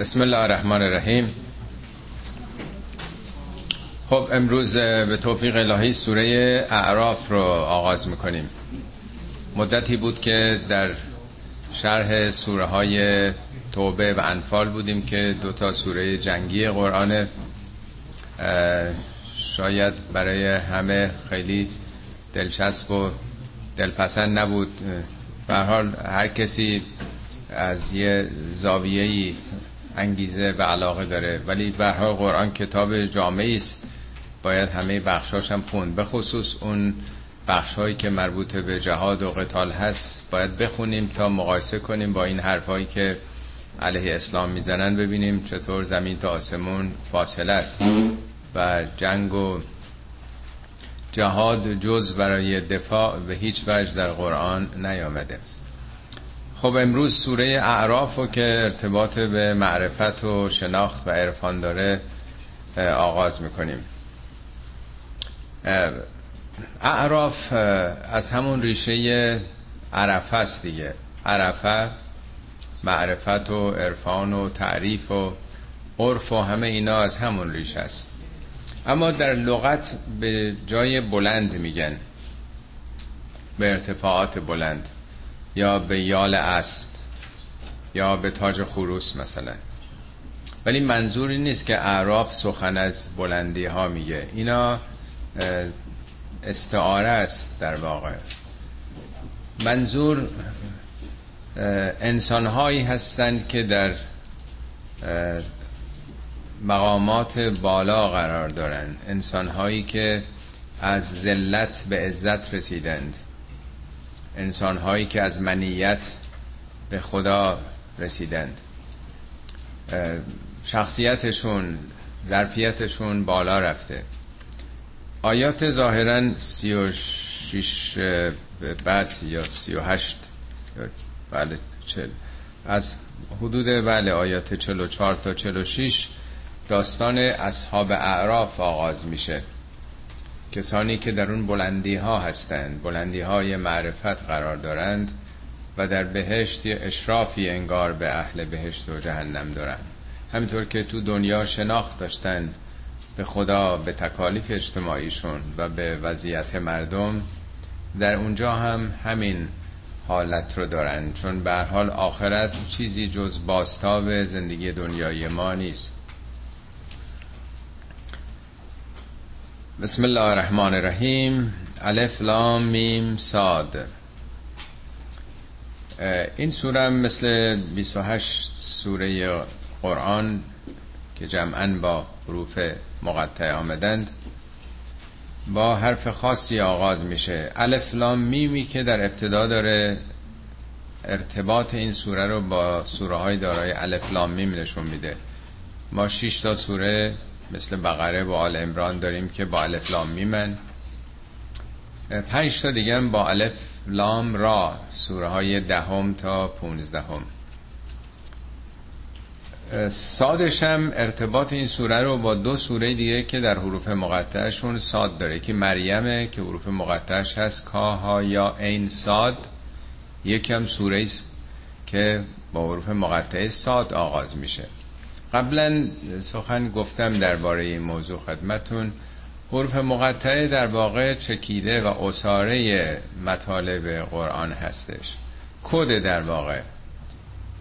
بسم الله الرحمن الرحیم. خب امروز به توفیق الهی سوره اعراف رو آغاز می‌کنیم. مدتی بود که در شرح سوره های توبه و انفال بودیم که دو تا سوره جنگی قرآن شاید برای همه خیلی دلچسب و دلپسند نبود. به حال هر کسی از یه زاویه‌ای انگیزه و علاقه داره. ولی به قرآن کتاب جامعی است. باید همه بخشاش هم خوند. به خصوص اون بخشهایی که مربوط به جهاد و قتال هست باید بخونیم تا مقایسه کنیم با این حرفهایی که علیه اسلام می‌زنن. ببینیم چطور زمین تا آسمون فاصله است و جنگ و جهاد جز برای دفاع به هیچ وجه در قرآن نیامده. خب امروز سوره اعراف رو که ارتباط به معرفت و شناخت و عرفان داره آغاز می‌کنیم. اعراف از همون ریشه عرفه است دیگه. عرفه معرفت و عرفان و تعریف و عرف و همه اینا از همون ریشه است. اما در لغت به جای بلند میگن به ارتفاعات بلند. یا به یال اسب یا به تاج خروس مثلا. ولی منظوری نیست که اعراف سخن از بلندی ها میگه. اینا استعاره است در واقع. منظور انسان هایی هستند که در مقامات بالا قرار دارند. انسان هایی که از ذلت به عزت رسیدند. انسان هایی که از منیت به خدا رسیدند. شخصیتشون ظرفیتشون بالا رفته. آیات ظاهرا سی و شیش بعد یا سی و هشت بله چل از حدود بله آیات چل و چار تا چل و شیش داستان اصحاب اعراف آغاز میشه. کسانی که در اون بلندی ها هستند بلندی های معرفت قرار دارند و در بهشت اشرافی انگار به اهل بهشت و جهنم دارند. همینطور که تو دنیا شناخت داشتن به خدا به تکالیف اجتماعیشون و به وضعیت مردم در اونجا هم همین حالت رو دارن. چون به حال آخرت چیزی جز باستاب زندگی دنیای ما نیست. بسم الله الرحمن الرحیم الف لام میم صاد این سوره مثل 28 سوره قرآن که جمعا با حروف مقطع آمدند با حرف خاصی آغاز میشه. الف لام میمی که در ابتدا داره ارتباط این سوره رو با سوره های دارای الف لام میم نشون میده. ما 6 تا سوره مثل بقره و آل امران داریم که با الف لام میمن. پنج تا دیگه با الف لام را سوره های دهم تا پونزدهم. سادش هم ارتباط این سوره رو با دو سوره دیگه که در حروف مقطعشون ساد داره که مریمه که حروف مقطعش هست کاها یا این ساد. یکم سوره است که با حروف مقطعه ساد آغاز میشه. قبلا سخن گفتم درباره این موضوع خدمتون. حروف مقطعه در واقع چکیده و اصاره مطالب قرآن هستش. کد در واقع.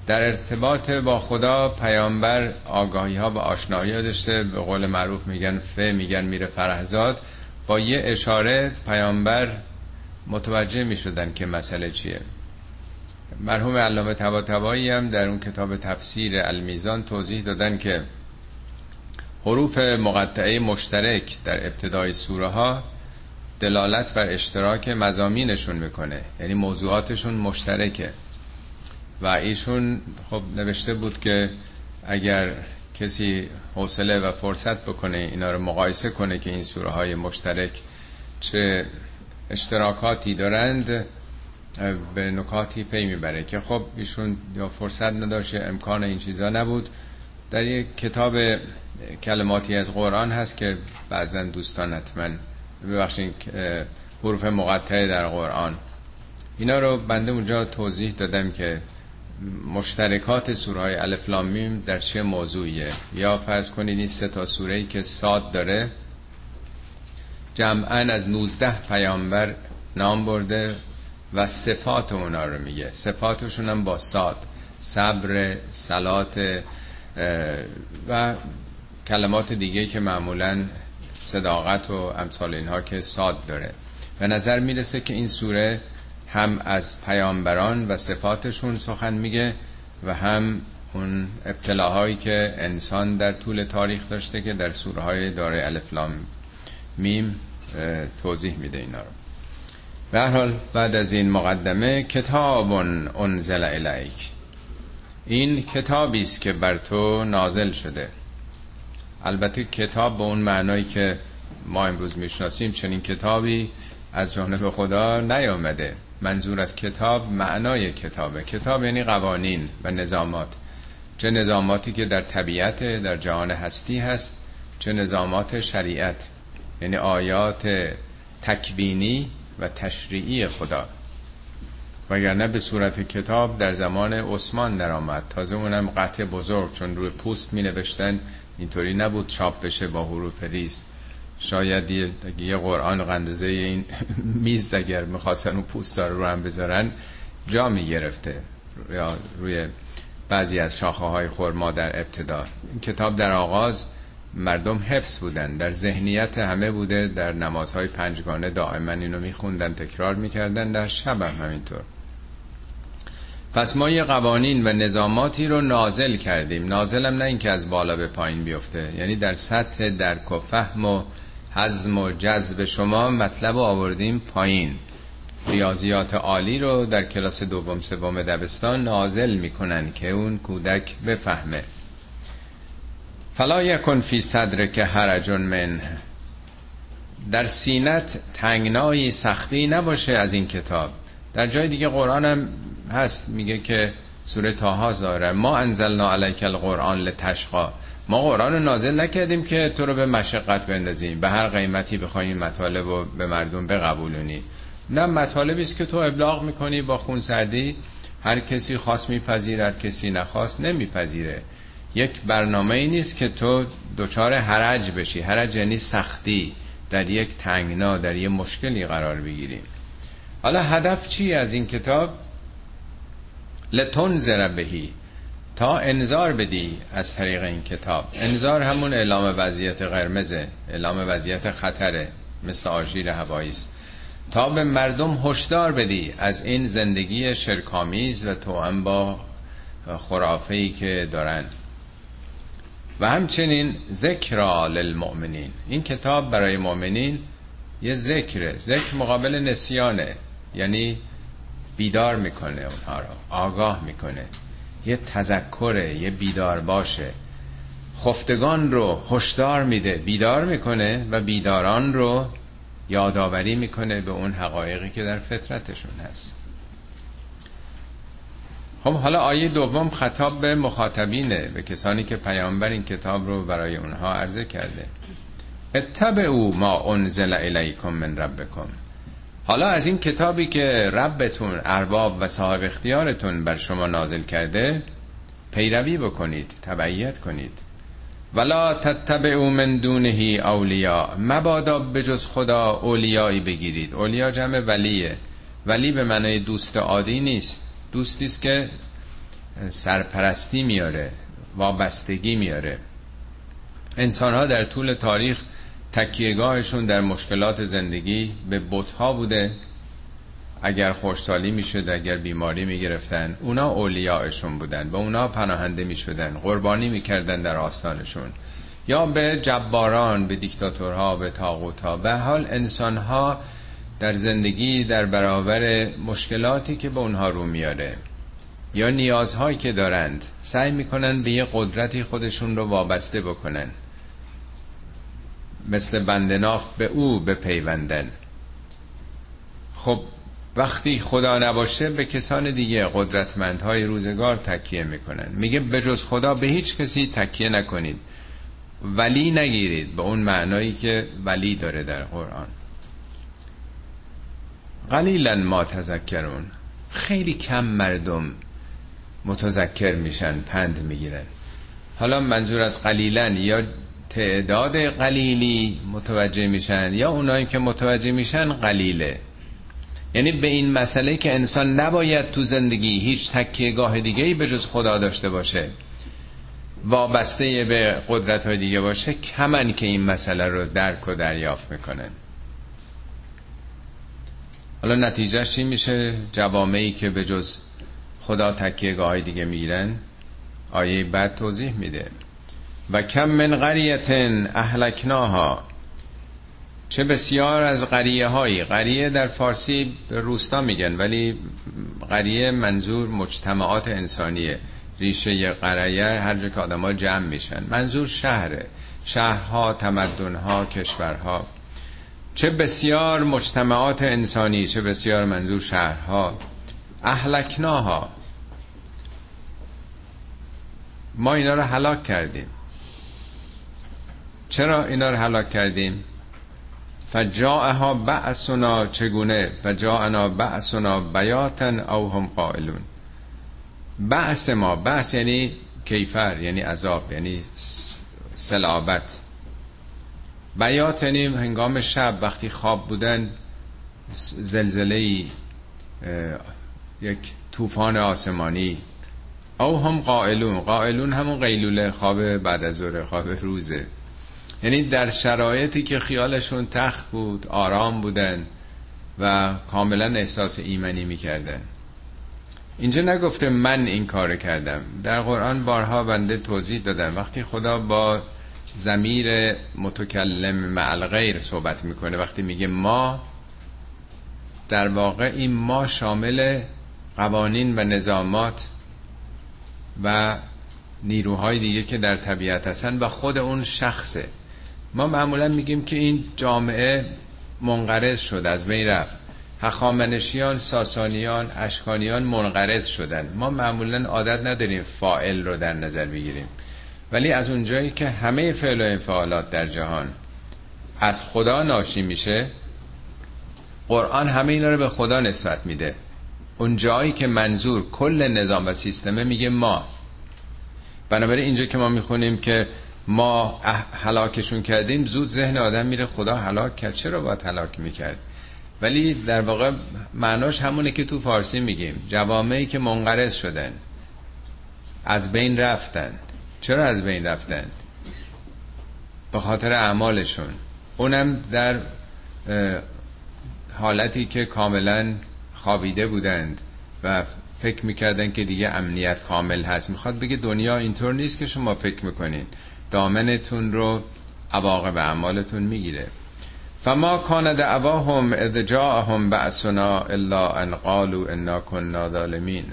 در ارتباط با خدا پیامبر آگاهی ها و آشنایی ها داشته. به قول معروف میگن ف میگن میره فرهزاد. با یه اشاره پیامبر متوجه می‌شدن که مسئله چیه. مرحوم علامه طباطبایی هم در اون کتاب تفسیر المیزان توضیح دادن که حروف مقطعه مشترک در ابتدای سوره ها دلالت بر اشتراک مزامینشون می‌کنه. یعنی موضوعاتشون مشترکه. و ایشون خب نوشته بود که اگر کسی حوصله و فرصت بکنه اینا رو مقایسه کنه که این سوره های مشترک چه اشتراکاتی دارند به نکاتی پی می‌بره که خب ایشون یا فرصت نداشته امکان این چیزا نبود. در یک کتاب کلماتی از قرآن هست که بعضا دوستان حتما ببخشید حروف مقطعه در قرآن. اینا رو بنده اونجا توضیح دادم که مشترکات سوره های الفلامیم در چه موضوعیه. یا فرض کنید این سه تا سوره ای که ساد داره جمعا از 19 پیامبر نام برده و صفات اونا رو میگه. صفاتشون هم با ساد صبر سلات و کلمات دیگه که معمولا صداقت و امثال اینها که ساد داره. به نظر می‌رسه که این سوره هم از پیامبران و صفاتشون سخن میگه و هم اون ابتلاهایی که انسان در طول تاریخ داشته که در سوره های داره الفلام میم توضیح میده اینا رو. به حال بعد از این مقدمه کتاب انزل الیک. این کتابی است که بر تو نازل شده. البته کتاب به اون معنایی که ما امروز می‌شناسیم چنین کتابی از جانب خدا نیامده. منظور از کتاب معنای کتابه. کتاب یعنی قوانین و نظامات. چه نظاماتی که در طبیعت در جهان هستی هست چه نظامات شریعت. یعنی آیات تکوینی و تشریعی خدا. وگرنه به صورت کتاب در زمان عثمان درآمد. تازه اونم قطع بزرگ چون روی پوست می نوشتن اینطوری نبود چاپ بشه با حروف ریز. شاید یه, یه قرآن قندزه این میز اگر می‌خواستن اون پوست رو هم بذارن جا می گرفته یا روی بعضی از شاخه های خورما در ابتدا. این کتاب در آغاز مردم حفظ بودن. در ذهنیت همه بوده در نمازهای پنجگانه دائما اینو میخوندن تکرار می‌کردن در شب هم همینطور. پس ما یه قوانین و نظاماتی رو نازل کردیم. نازل هم نه اینکه از بالا به پایین بیفته. یعنی در سطح درک و فهم و حزم و جذب شما مطلب آوردیم پایین. ریاضیات عالی رو در کلاس دوم سوم دبستان نازل می‌کنن که اون کودک بفهمه. فلا یکن فی صدر که هرجون من در سینت تنگنایی سختی نباشه از این کتاب. در جای دیگه قرآن هم هست میگه که سوره تاها زاره ما انزلنا علیک القرآن لتشقا. ما قرآن رو نازل نکردیم که تو رو به مشقت بندازیم. به هر قیمتی بخوایم مطالب رو به مردم بقبولونی. نه مطالبی است که تو ابلاغ می‌کنی با خونسردی. هر کسی خواست میپذیر هر کسی نخواست نمیپذیره. یک برنامه ای نیست که تو دچار حرج بشی. حرج یعنی سختی. در یک تنگنا در یک مشکلی قرار بگیریم حالا هدف چی از این کتاب؟ لتنذر بهی. تا انذار بدی از طریق این کتاب. انذار همون اعلام وضعیت قرمزه. اعلام وضعیت خطره. مثل آژیر هوایی است. تا به مردم هشدار بدی از این زندگی شرکامیز و توأم با خرافه ای که دارن و همچنین ذکر للمؤمنین. این کتاب برای مؤمنین یه ذکره. ذکر مقابل نسیانه. یعنی بیدار می‌کنه اونها رو آگاه می‌کنه. یه تذکره یه بیدار باشه. خفتگان رو هشدار میده بیدار می‌کنه و بیداران رو یادآوری می‌کنه به اون حقایقی که در فطرتشون هست. خب حالا آیه دوم خطاب به مخاطبینه به کسانی که پیامبر این کتاب رو برای اونها عرضه کرده. او ما انزل الیکم من ربکم. حالا از این کتابی که ربتون ارباب و صاحب اختیارتون بر شما نازل کرده پیروی بکنید تبعیت کنید. ولا تتبعوا من دونه اولیا مبادا به جز خدا اولیایی بگیرید. اولیا جمع ولیه. ولی به معنای دوست عادی نیست. دوستی است که سرپرستی میاره وابستگی میاره. انسان ها در طول تاریخ تکیهگاهشون در مشکلات زندگی به بتها بوده. اگر خوشحالی می‌شد اگر بیماری می‌گرفتن اونا اولیاءشون بودن. به اونا پناهنده می‌شدن قربانی می‌کردن در آستانشون. یا به جباران به دیکتاتورها به تاغوتها به حال انسانها در زندگی در برابر مشکلاتی که به اونها رو میاره یا نیازهایی که دارند سعی می‌کنن به یه قدرتی خودشون رو وابسته بکنن. مثل بندناف به او بپیوندن. خب وقتی خدا نباشه به کسان دیگه قدرتمندهای روزگار تکیه می‌کنن. میگه به جز خدا به هیچ کسی تکیه نکنید. ولی نگیرید. به اون معنایی که ولی داره در قرآن. قلیلا ما تذکرون. خیلی کم مردم متذکر میشن پند می‌گیرن. حالا منظور از قلیلن یا تعداد قلیلی متوجه میشن یا اونایی که متوجه میشن قلیله. یعنی به این مسئله که انسان نباید تو زندگی هیچ تکیه گاه دیگه ای به جز خدا داشته باشه وابسته به قدرت های دیگه باشه کمن که این مسئله رو درک و دریافت می‌کنن. حالا نتیجهش چی میشه؟ جوامعی که به جز خدا تکیه گاه دیگه می‌گیرن آیه بعد توضیح میده. و کم من قریت اهلکناها. چه بسیار از قریه هایی قریه در فارسی به روستا میگن ولی قریه منظور مجتمعات انسانیه. ریشه قریه هر جا که آدم ها جمع میشن. منظور شهره. شهرها تمدنها کشورها. چه بسیار مجتمعات انسانی چه بسیار منظور شهرها. اهلکناها. ما اینا رو هلاک کردیم. چرا اینا رو هلاک کردیم؟ فجاءها بعثنا چگونه؟ فجاءنا بعثنا بیاتن او هم قائلون. بعث ما بعث یعنی کیفر یعنی عذاب یعنی سلابت. بیات یعنی هنگام شب وقتی خواب بودن زلزله یک طوفان آسمانی. او هم قائلون. قائلون همون قیلوله خواب بعد از ظهر خواب روزه. یعنی در شرایطی که خیالشون تخت بود آرام بودن و کاملا احساس ایمنی می‌کردن. اینجا نگفته من این کار کردم. در قرآن بارها بنده توضیح دادم. وقتی خدا با زمیر متکلم مع غیر صحبت می‌کنه. وقتی میگه ما در واقع این ما شامل قوانین و نظامات و نیروهای دیگه که در طبیعت هستن و خود اون شخصه. ما معمولا میگیم که این جامعه منقرض شد از بین رفت. هخامنشیان ساسانیان اشکانیان منقرض شدن. ما معمولا عادت نداریم فائل رو در نظر بگیریم. ولی از اونجایی که همه فعل و انفعالات در جهان از خدا ناشی میشه قرآن همه اینا رو به خدا نسبت میده. اون جایی که منظور کل نظام و سیستمه میگه ما. بنابراین اینجا که ما می‌خونیم که ما هلاکشون کردیم زود ذهن آدم میره خدا هلاک کرد. چرا باید هلاک می‌کرد؟ ولی در واقع معناش همونه که تو فارسی میگیم. جوامعی که منقرض شدن از بین رفتن. چرا از بین رفتن؟ به خاطر اعمالشون. اونم در حالتی که کاملا خوابیده بودند و فکر می‌کردن که دیگه امنیت کامل هست. می‌خواد بگه دنیا اینطور نیست که شما فکر می‌کنین دامنتون رو عواقب اعمالتون می‌گیره. فما کان دعواهم اذ جاءهم بعثنا الا ان قالوا انا كنا ظالمین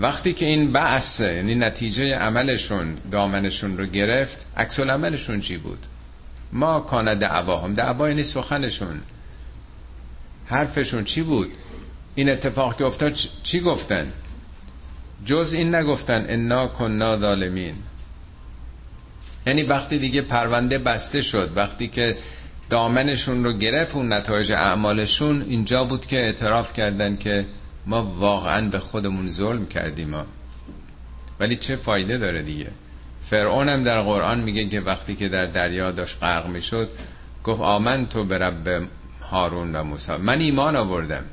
وقتی که این بعث یعنی نتیجه عملشون دامنشون رو گرفت عکس عملشون چی بود؟ ما کان دعواهم دعوا یعنی سخنشون. حرفشون چی بود؟ این اتفاق که افتاد چی گفتن؟ جز این نگفتن انا کنا ظالمین. یعنی وقتی دیگه پرونده بسته شد وقتی که دامنشون رو گرفت اون نتایج اعمالشون اینجا بود که اعتراف کردن که ما واقعا به خودمون ظلم کردیم. ولی چه فایده داره دیگه؟ فرعون هم در قرآن میگه که وقتی که در دریا داشت غرق می‌شد گفت آمن تو به رب هارون و موسی. من ایمان آوردم.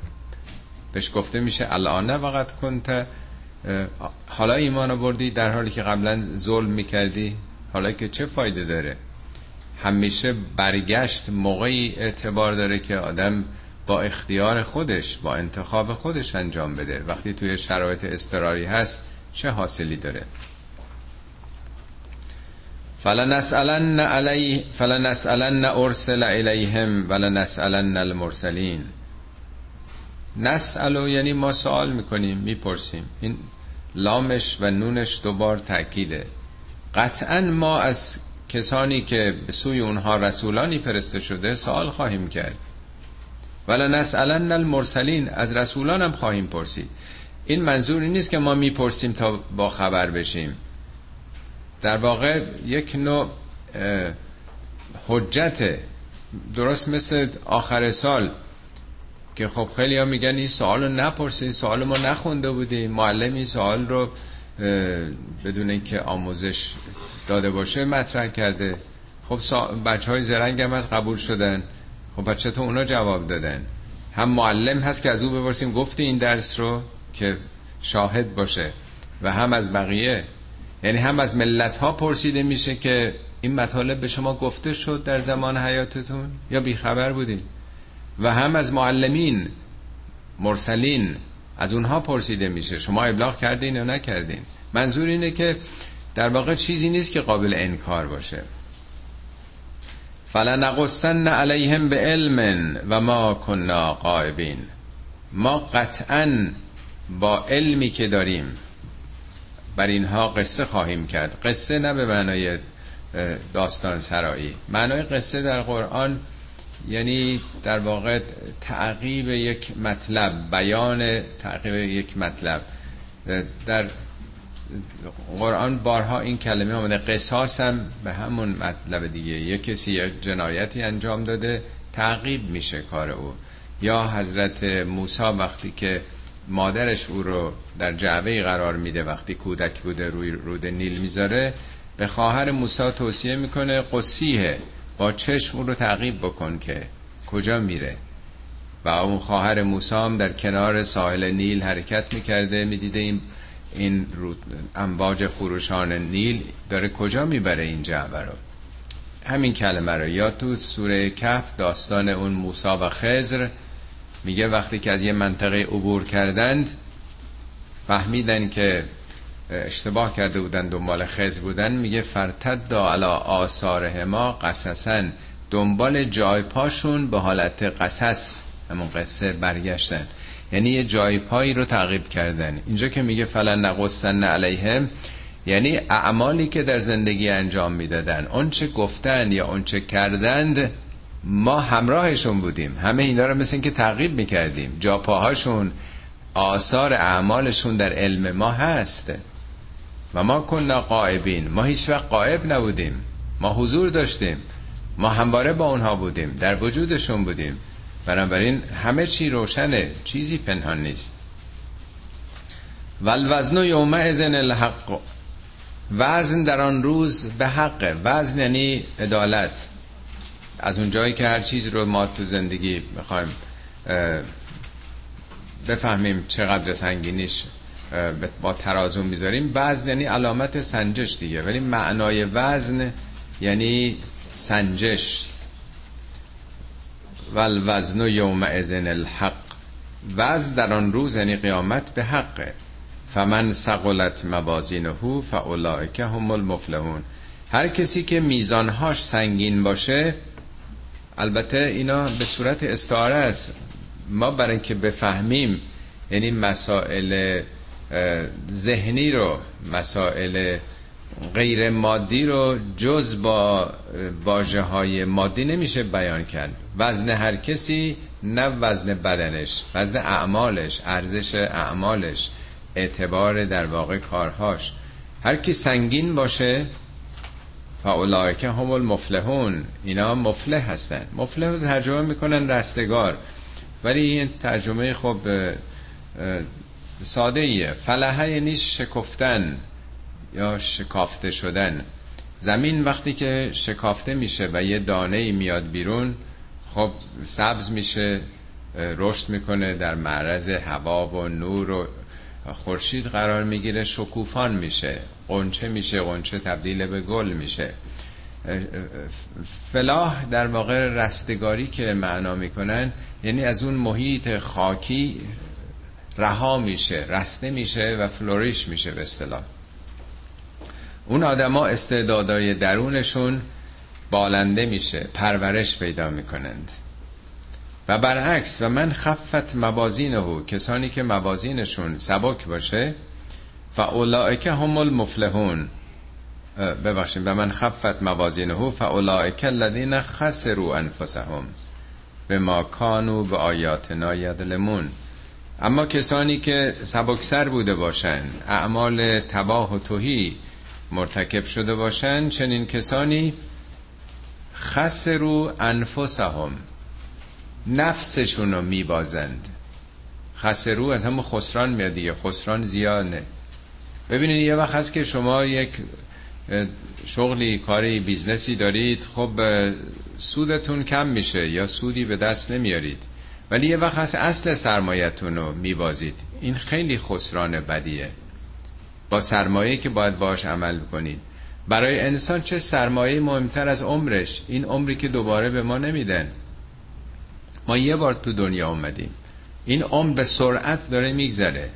بهش گفته میشه الان فقط کنت حالا ایمان آوردی در حالی که قبلا ظلم می‌کردی؟ حالا که چه فایده داره؟ همیشه برگشت موقعی اعتبار داره که آدم با اختیار خودش با انتخاب خودش انجام بده. وقتی توی شرایط استراری هست چه حاصلی داره؟ فلنسألن علی فلنسألن ارسل الیهم ولنسألن المرسلین. نسألو یعنی ما سوال می‌کنیم می‌پرسیم. این لامش و نونش دوبار تاکیده قطعا ما از کسانی که به سوی اونها رسولانی فرسته شده سوال خواهیم کرد. ولا نسالن المرسلین از رسولان هم خواهیم پرسید. این منظور این نیست که ما می‌پرسیم تا با خبر بشیم. در واقع یک نوع حجت درست مثل آخر سال که خب خیلی ها میگن این سوال رو نپرسید سوال ما نخونده بودیم. معلم این سوال رو بدون اینکه آموزش داده باشه مطرح کرده. خب بچه های زرنگ هم از قبول شدن. خب بچه تو اونا جواب دادن؟ هم معلم هست که از او بپرسیم گفتی این درس رو که شاهد باشه و هم از بقیه. یعنی هم از ملت ها پرسیده میشه که این مطالب به شما گفته شد در زمان حیاتتون یا بیخبر بودین؟ و هم از معلمین مرسلین از اونها پرسیده میشه شما ابلاغ کردین یا نکردین؟ منظور اینه که در واقع چیزی نیست که قابل انکار باشه. فلنقصن علیهم به علم و ما کننا قائبین ما قطعا با علمی که داریم بر اینها قصه خواهیم کرد. قصه نه به معنای داستان سرایی. معنای قصه در قرآن یعنی در واقع تعقیب یک مطلب بیان تعقیب یک مطلب. در قرآن بارها این کلمه آمده قصاص هم به همون مطلب دیگه. یک کسی یک جنایتی انجام داده تعقیب میشه کار او. یا حضرت موسی وقتی که مادرش او رو در جعبه قرار میده وقتی کودک بوده روی رود نیل می‌ذاره به خواهر موسی توصیه می‌کنه قصیه با چشم او رو تعقیب بکن که کجا میره. و اون خواهر موسی هم در کنار ساحل نیل حرکت می‌کرده می‌دیده این این امواج خروشان نیل داره کجا می‌بره این جعبه رو؟ همین کلمه رو. یا تو سوره کف داستان اون موسا و خزر میگه وقتی که از یه منطقه عبور کردند فهمیدن که اشتباه کرده بودن دنبال خزر بودن میگه فرتد دا علا آثار ما قصصن دنبال جای پاشون به حالت قصص همون قصه برگشتن. یعنی یه جای پایی رو تعقیب کردن. اینجا که میگه فلن نقصن علیهم یعنی اعمالی که در زندگی انجام می‌دادن اونچه گفتن یا اونچه کردند ما همراهشون بودیم. همه اینا رو مثل که تعقیب می‌کردیم. جا پاهاشون آثار اعمالشون در علم ما هست. و ما کننا قائبین. ما هیچ وقت قائب نبودیم. ما حضور داشتیم. ما همواره با اونها بودیم. در وجودشون بودیم. بنابراین همه چی روشنه چیزی پنهان نیست. والوزن یوم ازن الحق. وزن در آن روز به حق. وزن یعنی عدالت. از اون جایی که هر چیز رو ما تو زندگی می‌خوایم بفهمیم چقدر سنگینیش با ترازو می‌ذاریم. وزن یعنی علامت سنجش دیگه. ولی معنای وزن یعنی سنجش. والوزن یوم ازن الحق. وزن در آن روز یعنی قیامت به حقه. فمن سقلت موازینه فاولائک هم المفلحون. هر کسی که میزانهاش سنگین باشه البته اینا به صورت استعاره است. ما برای اینکه بفهمیم یعنی مسائل ذهنی رو مسائل غیر مادی رو جز با واجه های مادی نمیشه بیان کرد. وزن هر کسی نه وزن بدنش وزن اعمالش ارزش اعمالش اعتبار در واقع کارهاش. هر کی سنگین باشه فاولائکه هم المفلحون. اینا مفلح هستن. مفلح رو ترجمه می‌کنن رستگار. ولی این ترجمه خب ساده ایه فلحه یعنی شکفتن یا شکافته شدن. زمین وقتی که شکافته میشه و یه دانه میاد بیرون خب سبز میشه رشد می‌کنه در معرض هوا و نور و خورشید قرار می‌گیره شکوفان میشه قنچه میشه قنچه تبدیل به گل میشه. فلاح در واقع رستگاری که معنا می‌کنن یعنی از اون محیط خاکی رها میشه رسته میشه و فلوریش میشه به اصطلاح. اون آدما استعدادای درونشون بالنده میشه پرورش پیدا می‌کنند. و برعکس و من خفت موازینه کسانی که موازینشون سبک باشه فاولائک هم المفلحون. ببخشید و من خفت موازینه فاولائک الذین خسروا انفسهم به ما کانو به آیاتنا یدلمون اما کسانی که سبکسر بوده باشن اعمال تباه و توهی مرتکب شده باشن چنین کسانی خسرو انفسهم. نفسشون رو میبازند. خسرو از همون خسران میاد دیگه. خسران زیاده ببینید یه وقت هست که شما یک شغلی کاری بیزنسی دارید خب سودتون کم میشه یا سودی به دست نمیارید. ولی یه وقت هست اصل سرمایتون رو میبازید. این خیلی خسران بدیه. با سرمایه که باید باش عمل کنید برای انسان چه سرمایه مهمتر از عمرش؟ این عمری که دوباره به ما نمیدن. ما یه بار تو دنیا اومدیم. این عمر به سرعت داره میگذره.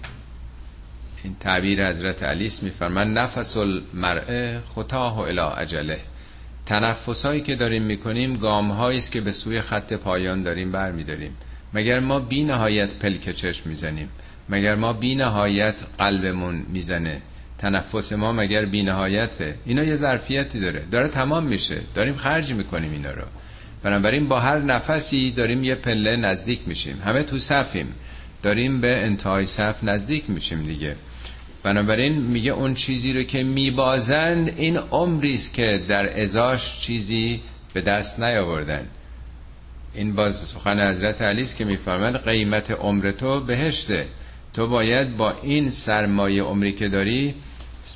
این تعبیر حضرت علی است میفرمان نفس المرء خطاه الی اجله. تنفس هایی که داریم می‌کنیم گام است که به سوی خط پایان داریم برمیداریم. مگر ما بی نهایت پلک چشم می‌زنیم؟ مگر ما بی نهایت قلبمون می‌زنه؟ تنفس ما مگر بی نهایته اینا یه ظرفیتی داره. داره تمام میشه. داریم خرج می‌کنیم اینا رو. بنابراین با هر نفسی داریم یه پله نزدیک میشیم. همه تو صفیم. داریم به انتهای صف نزدیک میشیم دیگه. بنابراین میگه اون چیزی رو که میبازند این عمری است که در ازاش چیزی به دست نیاوردن. این باز سخن حضرت علی است که میفرماد قیمت عمر تو بهشته. تو باید با این سرمایه عمری که داری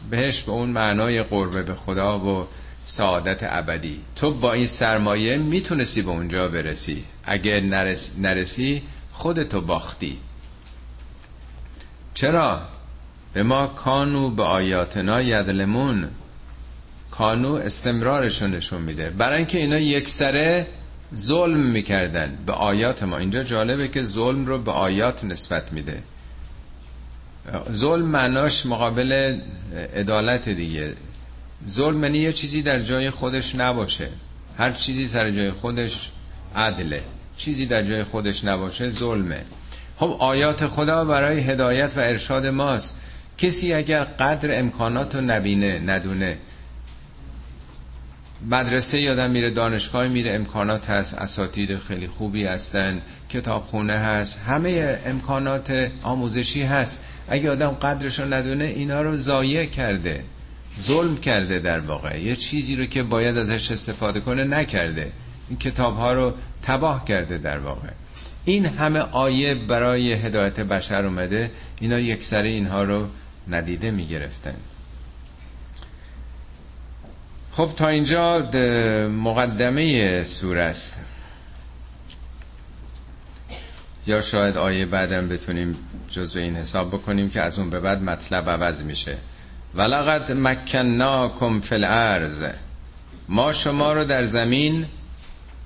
بهش به اون معنای قربه به خدا و سعادت ابدی. تو با این سرمایه می‌تونستی به اونجا برسی. اگه نرس نرسی خودتو باختی. چرا؟ به ما کانو به آیاتنا یدلمون کانو استمرارشون نشون میده. برای اینکه اینا یک سره ظلم می‌کردن. به آیات ما. اینجا جالبه که ظلم رو به آیات نسبت میده. ظلم معناش مقابل عدالت دیگه. ظلم یعنی یه چیزی در جای خودش نباشه. هر چیزی سر جای خودش عدله. چیزی در جای خودش نباشه ظلمه. خب آیات خدا برای هدایت و ارشاد ماست. کسی اگر قدر امکانات رو نبینه ندونه مدرسه یادم میره دانشگاه میره امکانات هست اساتید خیلی خوبی هستن کتابخونه هست همه امکانات آموزشی هست. اگه آدم قدرش رو ندونه اینا رو ضایع کرده ظلم کرده در واقع. یه چیزی رو که باید ازش استفاده کنه نکرده. این کتاب ها رو تباه کرده در واقع. این همه آیه برای هدایت بشر اومده. اینا یک سره اینها رو ندیده می‌گرفتن. خب تا اینجا مقدمه سوره است. یا شاید آیه بعدم بتونیم جزو این حساب بکنیم که از اون به بعد مطلب عوض میشه. ولقد مکناکم فی الارض. ما شما رو در زمین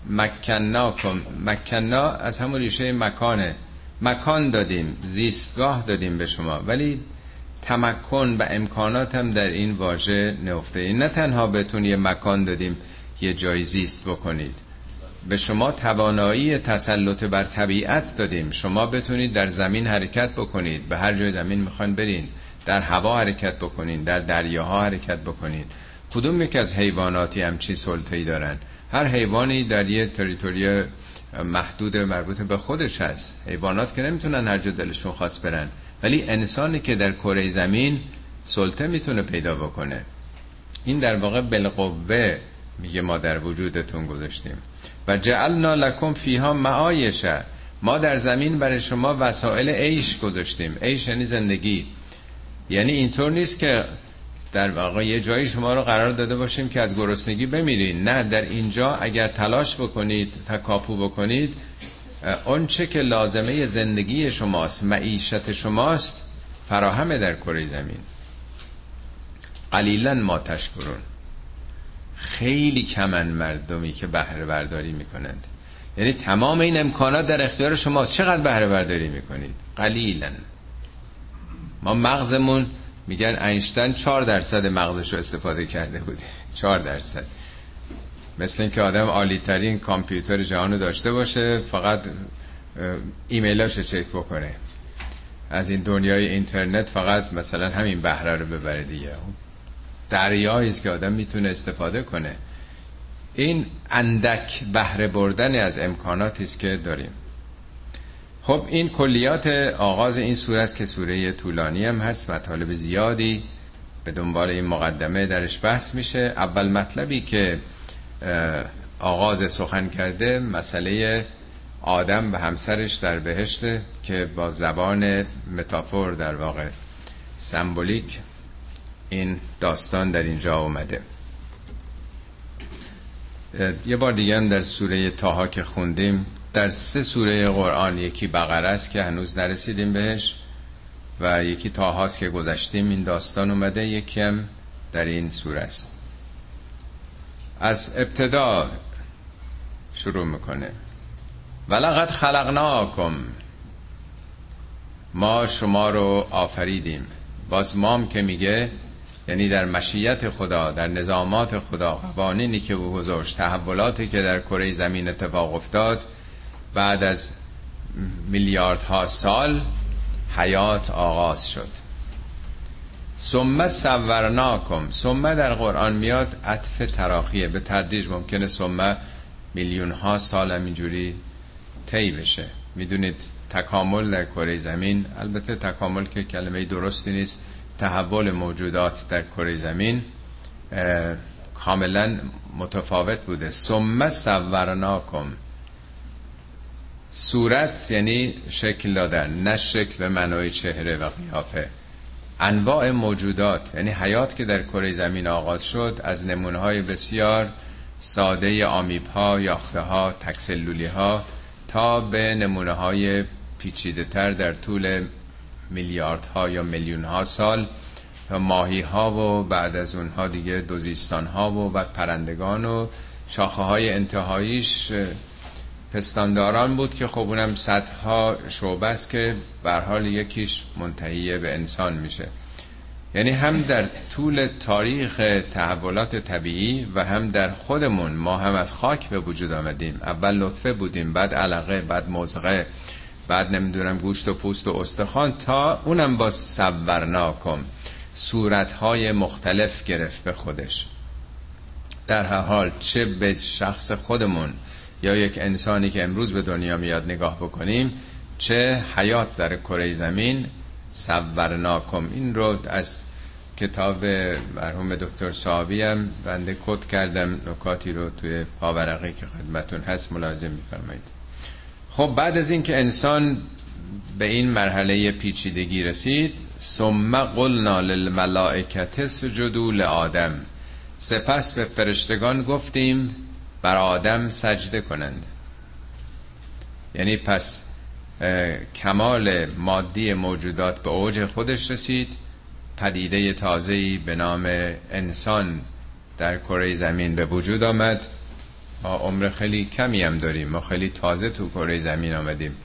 مکناکم. مکنا از همون ریشه مکانه. مکان دادیم زیستگاه دادیم به شما. ولی تمکن و امکانات هم در این واژه نفته این نه تنها بهتون یه مکان دادیم یه جای زیست بکنید. به شما توانایی تسلط بر طبیعت دادیم. شما بتونید در زمین حرکت بکنید. به هر جای زمین می‌خواین برین. در هوا حرکت بکنید در دریاها حرکت بکنید. کدوم یک از حیواناتی هم چی سلطه‌ای دارن؟ هر حیوانی در یه تریتوری محدود مربوط به خودش هست. حیوانات که نمی‌تونن هر جا دلشون خواست برن. ولی انسانی که در کره زمین سلطه می‌تونه پیدا بکنه. این در واقع بالقوه میگه ما در وجودتون گذاشتیم. و جعلنا لکم فیها معایشه ما در زمین برای شما وسایل عیش گذاشتیم. عیش یعنی زندگی. یعنی اینطور نیست که در واقع یه جایی شما رو قرار داده باشیم که از گرسنگی بمیرین. نه در اینجا اگر تلاش بکنید تکاپو بکنید اون چه که لازمه زندگی شماست معیشت شماست فراهمه در کره زمین. قلیلا ما تشکرون. خیلی کمن مردمی که بهره برداری می‌کنند. یعنی تمام این امکانات در اختیار شماست چقدر بهره برداری می‌کنید؟ قلیلا. ما مغزمون میگن اینشتین چهار درصد مغزش رو استفاده کرده بوده چهار درصد. مثل اینکه آدم عالی ترین کامپیوتر جهان رو داشته باشه فقط ایمیلاش چک بکنه. از این دنیای اینترنت فقط مثلا همین بهره رو ببره دیگه. دریایی است که آدم می‌تونه استفاده کنه. این اندک بهره بردن از امکاناتی است که داریم. خب این کلیات آغاز این سوره است که سوره طولانی هم هست مطالب زیادی به دنبال این مقدمه درش بحث میشه. اول مطلبی که آغاز سخن کرده مسئله آدم و همسرش در بهشته که با زبان متافور در واقع سمبولیک این داستان در اینجا اومده. یه بار دیگه هم در سوره تاها که خوندیم در سه سوره قرآن یکی بقره است که هنوز نرسیدیم بهش و یکی تاهاست که گذشتیم. این داستان اومده یکی هم در این سوره است. از ابتدا شروع می‌کنه. ولقد خلقناکم. ما شما رو آفریدیم. باز مام که میگه یعنی در مشیت خدا در نظامات خدا قوانینی که او گذاشت تحولاتی که در کره زمین اتفاق افتاد بعد از میلیاردها سال حیات آغاز شد. ثم سورناکم. ثم در قرآن میاد عطف تراخیه. به تدریج ممکنه ثم میلیون ها سال اینجوری طی بشه. می‌دونید تکامل در کره زمین البته تکامل که کلمه درستی نیست. تحول موجودات در کره زمین کاملا متفاوت بوده. ثم سورناکم صورت یعنی شکل دادن نه شکل به معنای چهره و قیافه. انواع موجودات یعنی حیات که در کره زمین آغاز شد از نمونه های بسیار ساده آمیب ها یاخته ها تکسلولی ها تا به نمونه های پیچیده تر در طول میلیاردها یا میلیون ها سال ماهی ها و بعد از اونها دیگه دوزیستان ها و بعد پرندگان و شاخه های انتهاییش پستانداران بود که خب اونم صدها شعبه است که بر حال یکیش منتهیه به انسان میشه. یعنی هم در طول تاریخ تحولات طبیعی و هم در خودمون ما هم از خاک به وجود آمدیم. اول لطفه بودیم بعد علقه بعد مزغه. بعد نمی‌دونم گوشت و پوست و استخوان تا اونم با صورناکم. صورتهای مختلف گرفت به خودش. در هر حال چه به شخص خودمون یا یک انسانی که امروز به دنیا میاد نگاه بکنیم چه حیات در کره زمین صورناکم. این رو از کتاب مرحوم دکتر صحابی هم بنده کد کردم. نکاتی رو توی پاورقی که خدمتون هست ملازم میفرمایید. خب بعد از اینکه انسان به این مرحله پیچیدگی رسید ثم قلنا للملائکه اسجدوا لآدم. سپس به فرشتگان گفتیم بر آدم سجده کنند. یعنی پس کمال مادی موجودات به اوج خودش رسید. پدیده تازه‌ای به نام انسان در کره زمین به وجود آمد. ما عمر خیلی کمی هم داریم. ما خیلی تازه تو کره زمین آمدیم.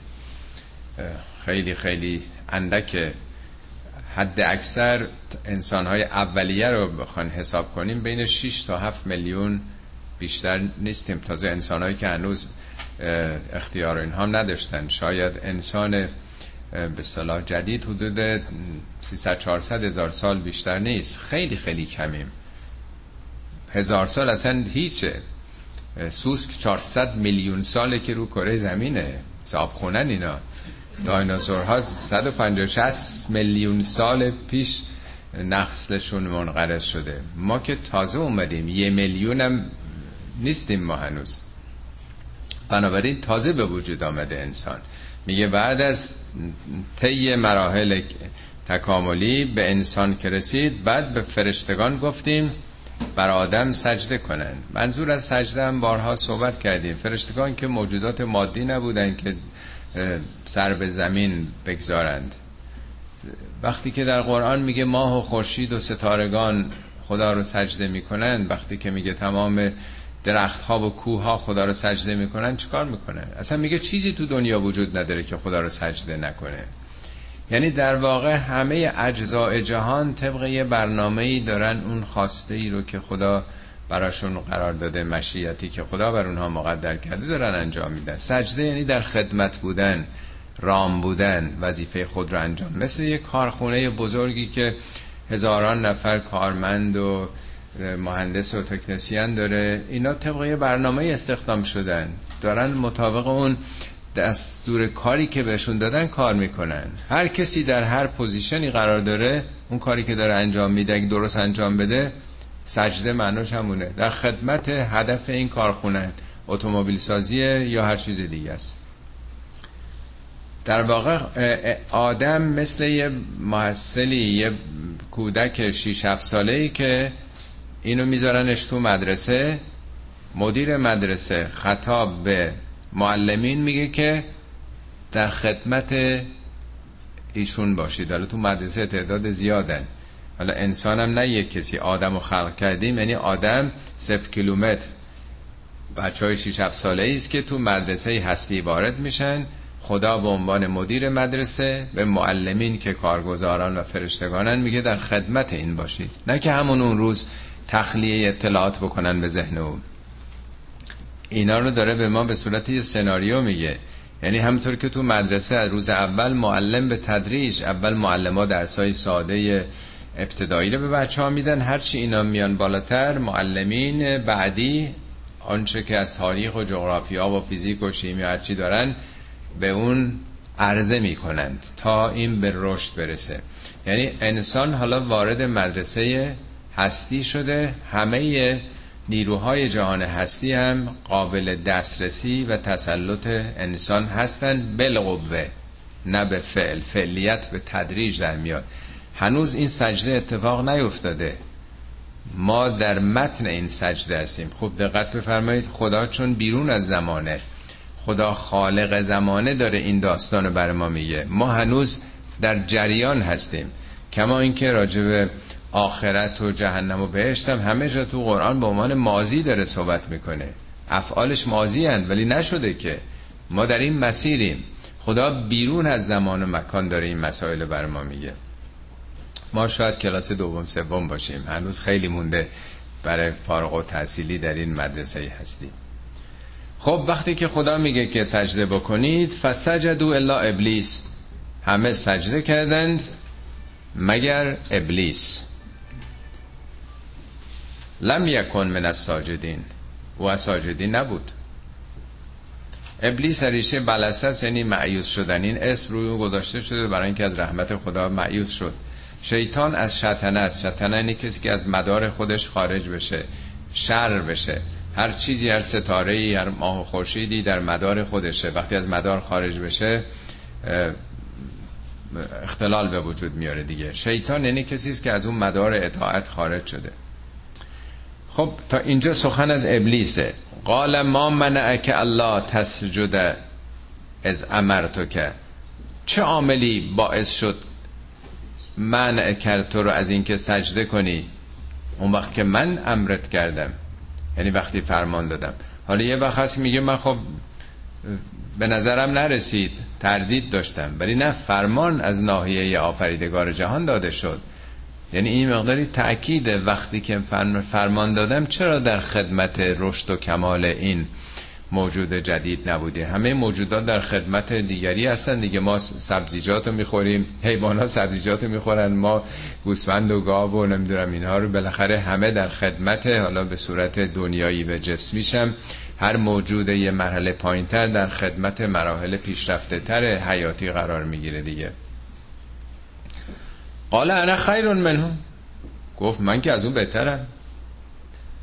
خیلی خیلی اندک حد اکثر انسان های اولیه رو بخوان حساب کنیم. بین 6 تا 7 میلیون بیشتر نیستیم. تازه انسانهایی که هنوز اختیار اینها هم نداشتن. شاید انسان به صلاح جدید حدود 300 400 هزار سال بیشتر نیست. خیلی خیلی کمیم. هزار سال اصلا هیچه. سوسک 400 میلیون ساله که رو کره زمینه. صاحب اینا. دایناسورها 150 میلیون سال پیش نسلشون منقرض شده. ما که تازه اومدیم یه میلیونم نیستیم ما هنوز. بنابراین تازه به وجود آمده انسان. میگه بعد از طی مراحل تکاملی به انسان که رسید بعد به فرشتگان گفتیم بر آدم سجده کنند. منظور از سجده هم بارها صحبت کردیم. فرشتگان که موجودات مادی نبودن که سر به زمین بگذارند. وقتی که در قرآن میگه ماه و خورشید و ستارگان خدا رو سجده می‌کنن وقتی که میگه تمام درخت ها و کوه ها خدا رو سجده می‌کنن چیکار می‌کنن اصلا میگه چیزی تو دنیا وجود نداره که خدا رو سجده نکنه. یعنی در واقع همه اجزاء جهان طبق یه برنامه ای دارن اون خواسته ای رو که خدا براشون قرار داده مشیتی که خدا بر اونها مقدر کرده دارن انجام میدن. سجده یعنی در خدمت بودن رام بودن وظیفه خود رو انجام. مثل یه کارخونه بزرگی که هزاران نفر کارمند و مهندس و تکنسیان داره اینا طبق یه برنامه استخدام شدن. دارن مطابق اون دستور کاری که بهشون دادن کار می‌کنن. هر کسی در هر پوزیشنی قرار داره اون کاری که داره انجام میده اگه درست انجام بده سجده معناش همونه. در خدمت هدف این کارخونه اتومبیل سازی یا هر چیز دیگه است. در واقع آدم مثل یه محصلی یه کودک 6 7 ساله ای که اینو میذارنش تو مدرسه مدیر مدرسه خطاب به معلمین میگه که در خدمت ایشون باشید. حالا تو مدرسه تعداد زیادن. حالا انسان هم نه یک کسی. آدم رو خلق کردیم. یعنی آدم صفر کیلومتر. بچه های 6 ساله است که تو مدرسه هستی وارد میشن. خدا به عنوان مدیر مدرسه به معلمین که کارگزاران و فرشتگانن میگه در خدمت این باشید. نه که همون اون روز تخلیه اطلاعات بکنن به ذهن اون. اینا رو داره به ما به صورت یه سناریو میگه. یعنی همطور که تو مدرسه روز اول معلم به تدریج اول معلم درسای ساده ابتدایی رو به بچه ها میدن هرچی اینا میان بالاتر معلمین بعدی آنچه که از تاریخ و جغرافیا و فیزیک و شیمی هرچی دارن به اون عرضه می‌کنند تا این به رشد برسه. یعنی انسان حالا وارد مدرسه هستی شده همه نیروهای جهان هستی هم قابل دسترسی و تسلط انسان هستند بالقوه نه به فعل. فعلیت به تدریج در میاد. هنوز این سجده اتفاق نیفتاده. ما در متن این سجده هستیم. خوب دقت بفرمایید. خدا چون بیرون از زمانه. خدا خالق زمانه داره این داستان بر ما میگه. ما هنوز در جریان هستیم. کما اینکه راجب آخرت و جهنم و بهشت هم همه جا تو قرآن به عنوان مازی داره صحبت می‌کنه. افعالش مازی هن ولی نشده که ما در این مسیریم. خدا بیرون از زمان و مکان داره این مسائل بر ما میگه. ما شاید کلاس دوم سوم باشیم. هنوز خیلی مونده برای فارغ و تحصیلی در این مدرسه هستیم. خب وقتی که خدا میگه که سجده بکنید فسجدو الا ابلیس. همه سجده کردند مگر ابلیس. لم یکن من الساجدین. و ساجدین نبود. ابلیس ریشه بلسس یعنی معیوس شدن. این اسم روی گذاشته شده برای اینکه از رحمت خدا معیوس شد. شیطان از شطنه است. شطنه اینه کسی که از مدار خودش خارج بشه شر بشه. هر چیزی هر ستاره ای هر ماه و خورشیدی در مدار خودشه. وقتی از مدار خارج بشه اختلال به وجود میاره دیگه. شیطان یعنی کسی که از اون مدار اطاعت خارج شده. خب تا اینجا سخن از ابلیسه. قال ما منعک الله تسجد از امرتو که. چه عاملی باعث شد منع کرد تو رو از اینکه سجده کنی؟ اون وقت که من امرت کردم. یعنی وقتی فرمان دادم. حالا یه وقت هست میگه من خب به نظرم نرسید. تردید داشتم. ولی نه فرمان از ناحیه آفریدگار جهان داده شد. یعنی این مقداری تأکید وقتی که فرمان دادم چرا در خدمت رشد و کمال این موجود جدید نبوده همه موجودات در خدمت دیگری هستن دیگه. ما سبزیجات رو می‌خوریم. حیوانات سبزیجات رو می‌خورن. ما گوسفند و گاو و نمی‌دونم اینها رو بالاخره همه در خدمت حالا به صورت دنیایی و جسمیشم هر موجود یه مرحله پایینتر در خدمت مراحل پیشرفته تر حیاتی قرار می‌گیره دیگه. قال انا خیر منهم. گفت من که از اون بهترم.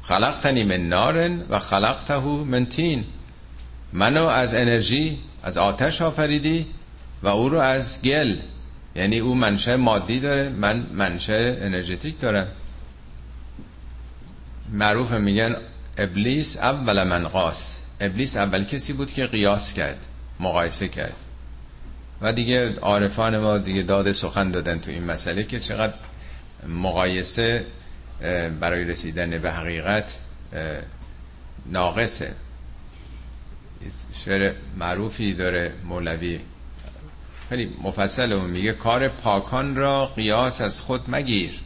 خلقتنی من نارن و خلقته من تین. منو از انرژی از آتش آفریدی و او رو از گل. یعنی او منشه مادی داره من منشه انرژتیک دارم. معروف میگن ابلیس اول من قاس. ابلیس اول کسی بود که قیاس کرد مقایسه کرد. و دیگه عارفان ما دیگه داد سخن دادن تو این مسئله که چقدر مقایسه برای رسیدن به حقیقت ناقصه. شعر معروفی داره مولوی. خیلی مفصل اون میگه کار پاکان را قیاس از خود مگیر.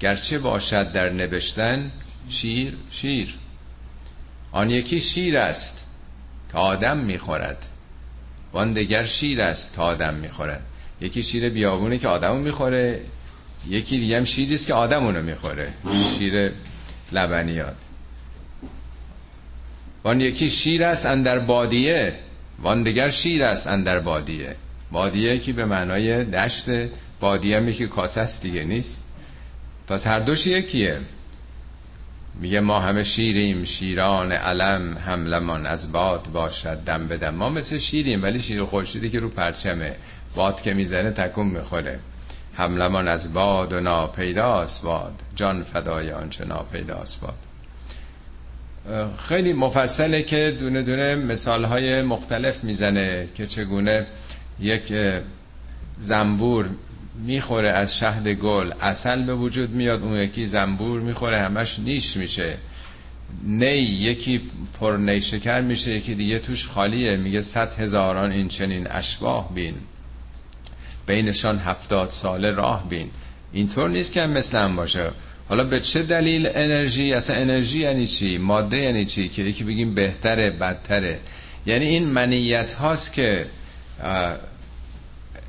گرچه باشد در نوشتن شیر شیر. آن یکی شیر است که آدم می‌خورد. وان دگر شیر است که آدم می‌خورد. یکی شیر بیابونه که آدمو می‌خوره یکی دیگه هم شیری است که آدمونو می‌خوره. شیر لبنیات. وان یکی شیر است اندر بادیه وان دیگر شیر است اندر بادیه. بادیه که به معنای دشت بادیه هم یکی کاسه است دیگه نیست. پس هر دوش یکیه میگه ما همه شیریم شیران علم حملمان از باد باشد دم بدم ما مثل شیریم ولی شیر خورشیدی که رو پرچمه. باد که می‌زنه تکون می‌خوره. حملمان از باد و ناپیداست باد. جان فدای آنچه ناپیداست باد. خیلی مفصله که دونه دونه مثال های مختلف می‌زنه که چگونه یک زنبور می‌خوره از شهد گل اصل به وجود میاد اون یکی زنبور می‌خوره همش نیش میشه. نی یکی پر نی شکر میشه یکی دیگه توش خالیه. میگه صد هزاران این چنین اشباه بین. بینشان هفتاد ساله راه بین. اینطور نیست که مثل هم باشه. حالا به چه دلیل انرژی؟ اصلا انرژی یعنی چی؟ ماده یعنی چی؟ که یکی بگیم بهتره بدتره. یعنی این منیت هاست که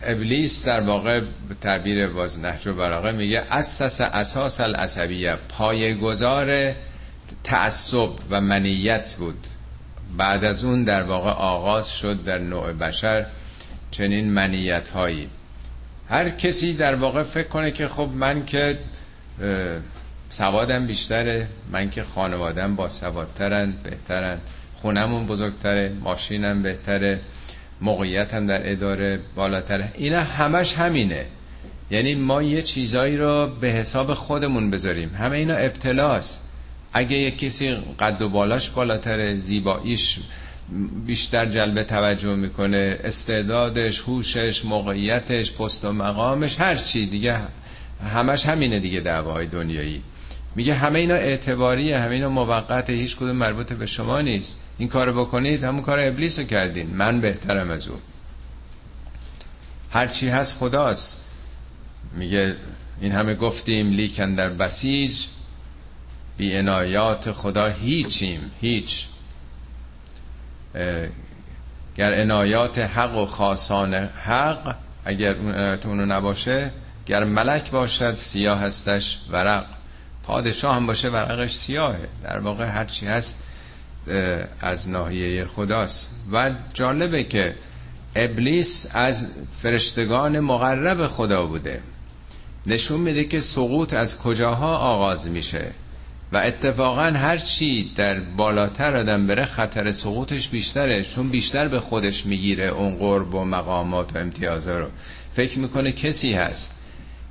ابلیس در واقع به تعبیر باز نهج و براغه میگه اساس اساس العصبیه پایگذار تعصب و منیت بود. بعد از اون در واقع آغاز شد در نوع بشر چنین منیت هایی هر کسی در واقع فکر کنه که خب من که سوادم بیشتره من که خانوادم با سوادترن بهترن خونمون بزرگتره ماشینم بهتره. موقعیتم در اداره بالاتره. اینا همش همینه. یعنی ما یه چیزایی رو به حساب خودمون بذاریم. همه اینا ابتلاست. اگه یه کسی قد و بالاش بالاتره زیباییش بیشتر جلب توجه می‌کنه. استعدادش هوشش موقعیتش پست و مقامش هر چی. دیگه همش همینه دیگه دعواهای دنیایی. میگه همه اینا اعتباریه همه اینا موقته هیچ کدوم مربوط به شما نیست. این کارو بکنید همون کار ابلیس رو کردین. من بهترم از او. هرچی هست خداست. میگه این همه گفتیم لیکن در بسیج بی انایات خدا هیچیم هیچ. گر انایات حق و خاصان حق اگر اون اونو نباشه گر ملک باشد سیاه هستش ورق. پادشاه هم باشه ورقش سیاهه. در واقع هرچی هست از ناحیه خداست. و جالبه که ابلیس از فرشتگان مقرب خدا بوده. نشون میده که سقوط از کجاها آغاز میشه. و اتفاقا هر چی در بالاتر آدم بره خطر سقوطش بیشتره چون بیشتر به خودش می‌گیره اون قرب و مقامات و امتیازها رو. فکر می‌کنه کسی هست.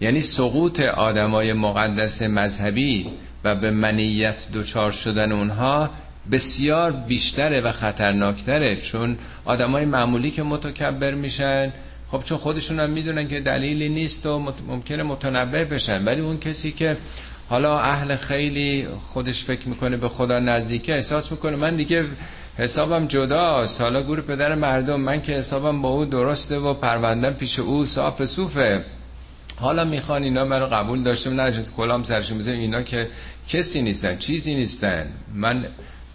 یعنی سقوط آدمای مقدس مذهبی و به منیت دوچار شدن اونها بسیار بیشتره و خطرناکتره چون آدمای معمولی که متکبر میشن خب چون خودشون هم می‌دونن که دلیلی نیست و ممکنه متنبه بشن. ولی اون کسی که حالا اهل خیلی خودش فکر می‌کنه به خدا نزدیکه احساس می‌کنه من دیگه حسابم جداست. حالا گور پدر مردم من که حسابم با او درسته و پروندم پیش او صاف صوفه. حالا می‌خوان اینا رو قبول داشته نه کلام بزنیم اینا که کسی نیستن چیزی نیستن. من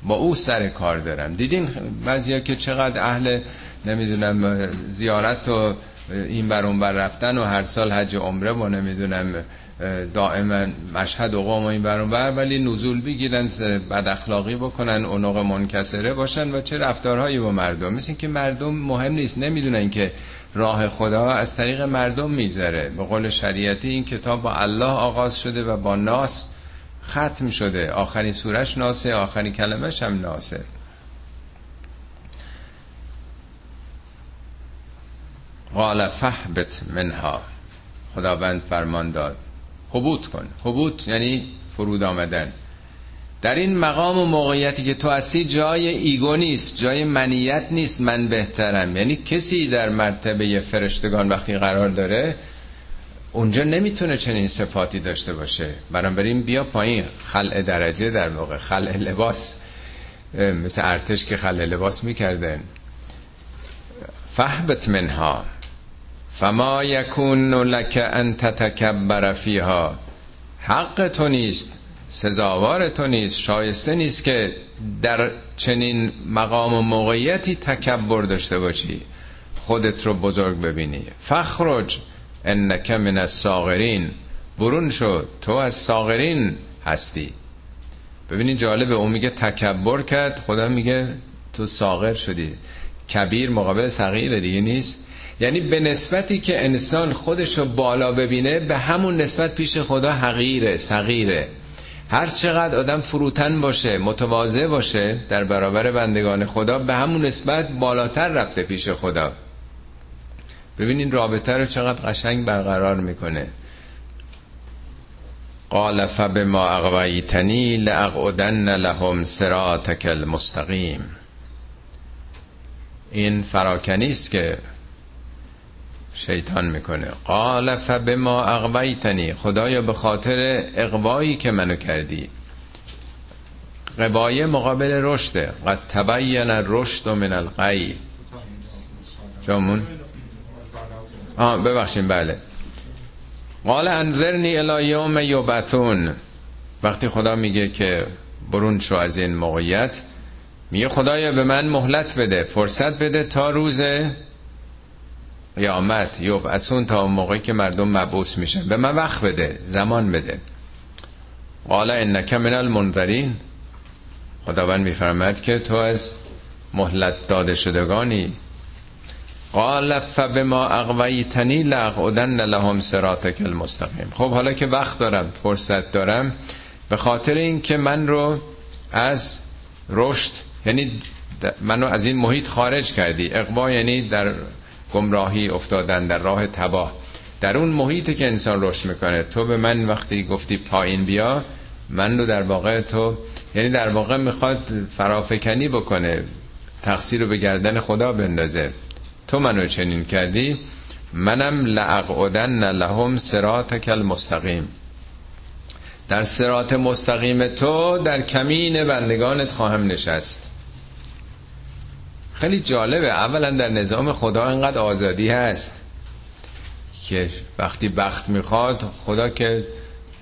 با او سر کار دارم. دیدین بعضیا که چقدر اهل نمی‌دونم زیارت و این بر اون بر رفتن و هر سال حج عمره و نمی‌دونم دائما مشهد و قوم و این بر بر ولی نزول بگیرن بد اخلاقی بکنن اونق منکسره باشن و چه رفتارهایی با مردم. مثل که مردم مهم نیست. نمی‌دونن که راه خدا از طریق مردم می‌ذاره به قول شریعتی این کتاب با الله آغاز شده و با ناس ختم شده. آخرین سورش ناسه آخرین کلمش هم ناسه قال فهبت منها. خداوند فرمان داد. حبوط کن. حبوط یعنی فرود آمدن. در این مقام و موقعیتی که تو هستی جای ایگو نیست جای منیت نیست. من بهترم. یعنی کسی در مرتبه فرشتگان وقتی قرار داره اونجا نمی‌تونه چنین صفاتی داشته باشه. بریم بیا پایین. خلع درجه در واقع. خلع لباس. مثل ارتش که خلع لباس می‌کردن. فهبت منها. فما یکون لک ان تتکبر فیها. حق تو نیست. سزاوار تو نیست. شایسته نیست که در چنین مقام و موقعیتی تکبر داشته باشی. خودت رو بزرگ ببینی. فخرج. انک من الساغرین برون شو تو از ساغرین هستی. ببینید جالبه اون میگه تکبر کرد خدا میگه تو ساغر شدی. کبیر مقابل صغیر دیگه نیست. یعنی به نسبتی که انسان خودش رو بالا ببینه به همون نسبت پیش خدا حقیره صغیره. هر چقدر آدم فروتن باشه متواضع باشه در برابر بندگان خدا به همون نسبت بالاتر رفته پیش خدا. ببینین رابطه رو چقدر قشنگ برقرار می‌کنه. قال فبما اغویتنی لاقعدن لهم صراطک المستقیم. این فراکنی است که شیطان می‌کنه. قال فبما اغویتنی خدایا به خاطر اقوایی که منو کردی. قبایه مقابل رشده قد تبین الرشد من القی جامون؟ ببخشیم بله. قال انذرنی الی یوم یبعثون. وقتی خدا میگه که برون شو از این موقعیت میگه خدایا به من مهلت بده فرصت بده تا روز قیامت. یبعثون تا موقعی که مردم مبعوث میشن به من وقت بده زمان بده. قال انک من المنذرین. خداوند میفرماد که تو از مهلت داده شدگانی قال فبما اغویتنی لاقعدن لهم صراطک المستقیم. خب حالا که وقت دارم فرصت دارم به خاطر اینکه من رو از رشد یعنی منو از این محیط خارج کردی. اقوا یعنی در گمراهی افتادن در راه تباه. در اون محیطی که انسان رشد می‌کنه تو به من وقتی گفتی پایین بیا من رو در واقع تو یعنی در واقع می‌خواد فرافکنی بکنه تقصیر رو به گردن خدا بندازه. تو منو چنین کردی؟ منم لعقعدن لهم سراتک المستقیم. در سرات مستقیم تو در کمین بندگانت خواهم نشست. خیلی جالبه. اولا در نظام خدا انقدر آزادی هست که وقتی بخت می‌خواد خدا که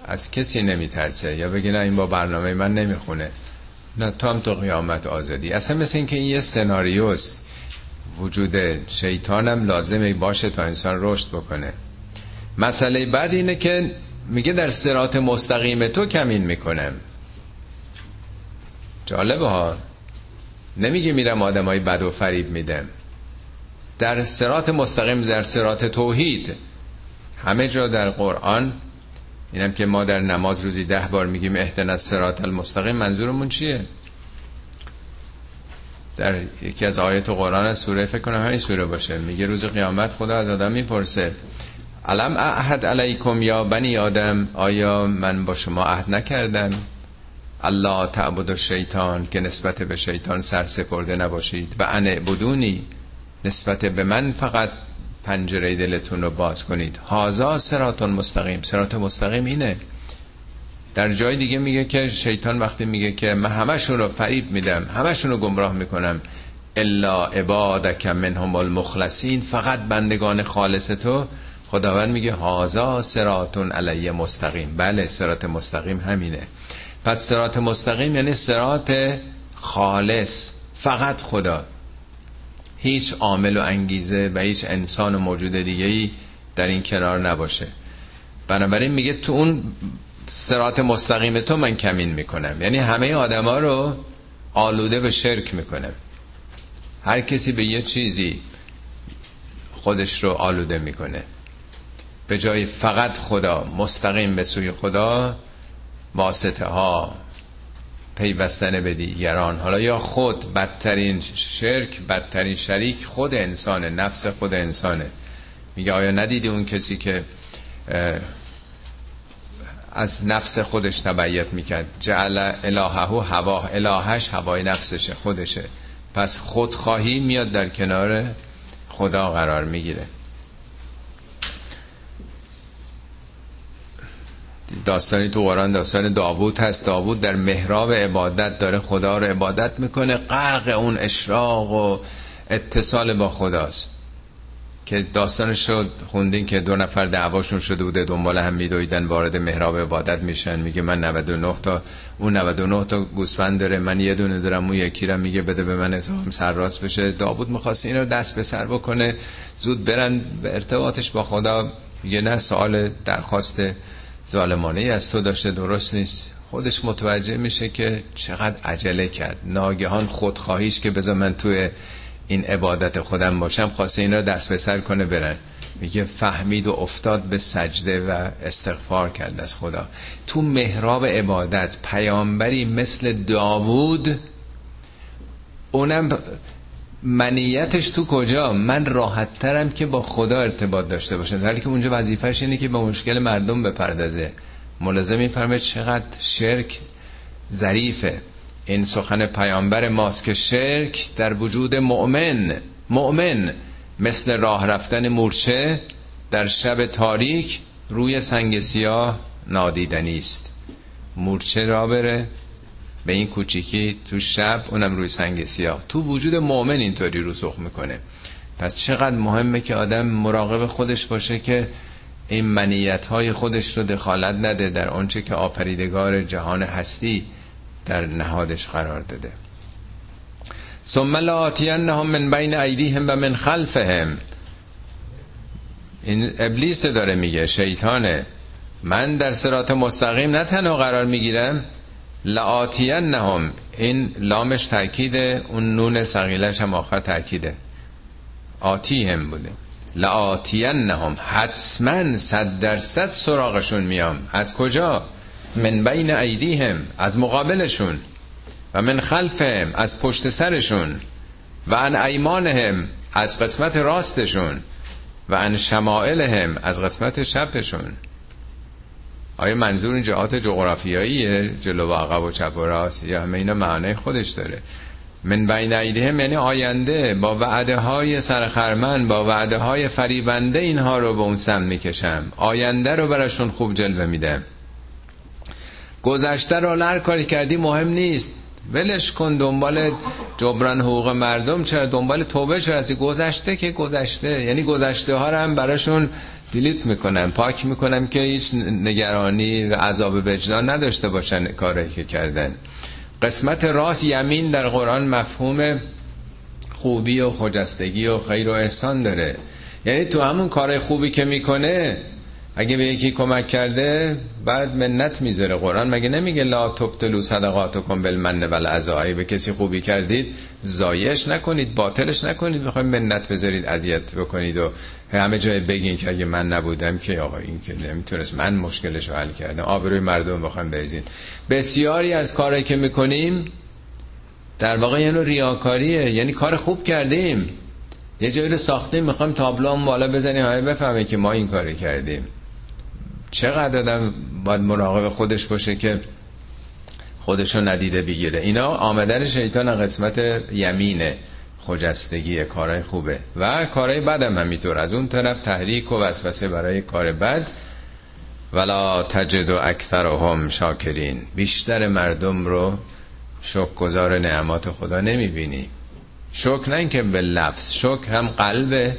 از کسی نمیترسه. یا بگی نه این با برنامه من نمی‌خونه. نه تو هم تو قیامت آزادی. اصلا مثل این که این یه سناریوست. وجود شیطانم لازمه باشه تا انسان رشد بکنه. مسئله بعد اینه که میگه در سرات مستقیم تو کمین می‌کنم. جالبه ها. نمیگه میرم آدم های بد و فریب میدم. در سرات مستقیم در سرات توحید همه جا در قرآن اینم که ما در نماز روزی ده بار میگیم اهدن از سرات المستقیم منظورمون چیه؟ در یکی از آیات قرآن سوره فکر کنم همین سوره باشه. میگه روز قیامت خدا از آدم می‌پرسه علم احد علیکم یا بنی آدم؟ آیا من با شما عهد نکردم؟ الله تعبد شیطان که نسبت به شیطان سر سپرده نباشید. و ان بدونی نسبت به من فقط پنجره دلتون رو باز کنید. هازا سراتون مستقیم. سرات مستقیم اینه. در جای دیگه میگه که شیطان وقتی میگه که من همشون رو فریب میدم همشون رو گمراه می‌کنم الا عبادک منهم المخلصین. فقط بندگان خالص تو. خداوند میگه هازا سراتون علیه مستقیم. بله سرات مستقیم همینه. پس سرات مستقیم یعنی سرات خالص فقط خدا. هیچ عامل و انگیزه و هیچ انسان و موجود دیگه ای در این کنار نباشه. بنابراین میگه تو اون سرات مستقیم تو من کمین می‌کنم. یعنی همه آدما رو آلوده به شرک می‌کنم. هر کسی به یه چیزی خودش رو آلوده می‌کنه. به جای فقط خدا مستقیم به سوی خدا واسطه ها پیوستن به دیگران. حالا یا خود بدترین شرک بدترین شریک خود انسانه نفس خود انسانه. میگه آیا ندیدی اون کسی که از نفس خودش تبعیت می‌کرد. جعل الههو هوا الهش هوای نفسشه خودشه. پس خودخواهی میاد در کنار خدا قرار می‌گیره. داستانی تو قرآن داستان داوود هست. داوود در محراب عبادت داره خدا رو عبادت می‌کنه. غرق اون اشراق و اتصال با خداست. که داستانش شد خوندین که دو نفر دعواشون شده بوده دنبال هم میدویدن وارد محراب عبادت میشن. میگه من 99 تا اون 99 تا گوسفند داره من یه دونه دارم اون یکی رو میگه بده به من حسابم سرراست بشه. داوود می‌خواست این رو دست به سر بکنه. زود برن به ارتباطش با خدا. میگه نه سوال درخواست ظالمانه از تو داشته درست نیست. خودش متوجه میشه که چقدر عجله کرد. ناگهان خودخواهیش که بذار من توی این عبادت خودم باشم خواسته این را دست به سر کنه برن. میگه فهمید و افتاد به سجده و استغفار کرد از خدا. تو محراب عبادت پیامبری مثل داوود اونم منیتش تو کجا؟ من راحت ترم که با خدا ارتباط داشته باشم. ولی که اونجا وظیفش اینه که به مشکل مردم بپردازه. ملازم میفرمه چقدر شرک ظریفه. این سخن پیامبر ماست که شرک در وجود مؤمن مؤمن مثل راه رفتن مورچه در شب تاریک روی سنگ سیاه نادیدنی است. مورچه را بره به این کوچیکی تو شب اونم روی سنگ سیاه. تو وجود مؤمن اینطوری رسوخ می‌کنه. پس چقدر مهمه که آدم مراقب خودش باشه که این منیت های خودش رو دخالت نده در آنچه که آفریدگار جهان هستی. در نهادش قرار داده. ثم لآتینهم من بین ایدیهم و من خلفهم. این ابلیس داره میگه شیطانه. من در سرات مستقیم نه تنها قرار می‌گیرم لآتینهم این لامش تاکیده اون نون سقیلش هم آخر تاکیده آتی هم بوده لآتینهم حتما صد درصد سراغشون میام. از کجا؟ من بین ایدیهم از مقابلشون و من خلفهم از پشت سرشون و ان ایمانهم از قسمت راستشون و ان شمائلهم از قسمت شبشون. آیا منظور این جهات جغرافیاییه جلو و عقب و چپ و راست؟ یا همه اینا معنی خودش داره؟ من بین ایدیهم یعنی آینده با وعده های سرخرمن با وعده های فریبنده اینها رو به اون سم می‌کشم. آینده رو براشون خوب جلوه میدم. گذشته رو هر کاری کردی مهم نیست. ولش کن دنبال جبران حقوق مردم چرا دنبال توبه چرا از گذشته که گذشته. یعنی گذشته ها رو هم براشون دیلیت می‌کنم. پاک می‌کنم که هیچ نگرانی و عذاب وجدان نداشته باشن کاری که کردن. قسمت راست یمین در قرآن مفهوم خوبی و خجستگی و خیر و احسان داره. یعنی تو همون کار خوبی که می‌کنه اگه به یکی کمک کرده بعد منت می‌ذاره قرآن. مگه نمیگه لا تبتلو صدقاتکم بالمن والعزا به کسی خوبی کردید زایش نکنید باطلش نکنید. می‌خوایم منت بذارید اذیت بکنید و همه جای بگین که اگه من نبودم که آقا این که نمی‌تونست من مشکلش رو حل کردم. آبروی مردم بخوام بریزین. بسیاری از کارهایی که می‌کنیم در واقع یعنی ریاکاریه. یعنی کار خوب کردیم. یه جایی رو ساختیم می‌خوایم تابلو بالا بزنیم همه بفهمه که ما این کاری کردیم. چقدر آدم باید مراقب خودش باشه که خودشو ندیده بگیره. اینا آمدن شیطان قسمت یمینه خجستگی کارهای خوبه. و کارهای بد هم همینطور. از اون طرف تحریک و وسوسه برای کار بد. ولا تجد و اکثر هم شاکرین. بیشتر مردم رو شک گذار نعمات خدا نمی‌بینی. شکر نه اینکه به لفظ شکر هم قلبه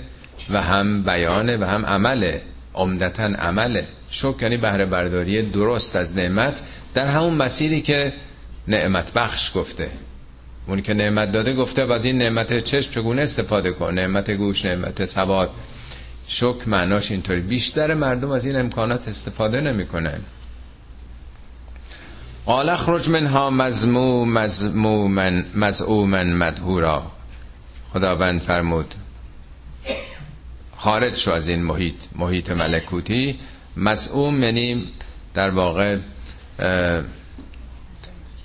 و هم بیانه و هم عمله. عمدتا عمله. شکر یعنی بهره برداری درست از نعمت. در همون مسیری که نعمت بخش گفته. اونی که نعمت داده گفته و از این نعمت چشم چگونه استفاده کن؟ نعمت گوش نعمت سواد. شکر معناش اینطوری. بیشتر مردم از این امکانات استفاده نمی‌کنن. قال اخرج منها مزموم مزمومن مزعومن مدهورا. خداوند فرمود خارج شو از این محیط محیط ملکوتی. مزعوم یعنی در واقع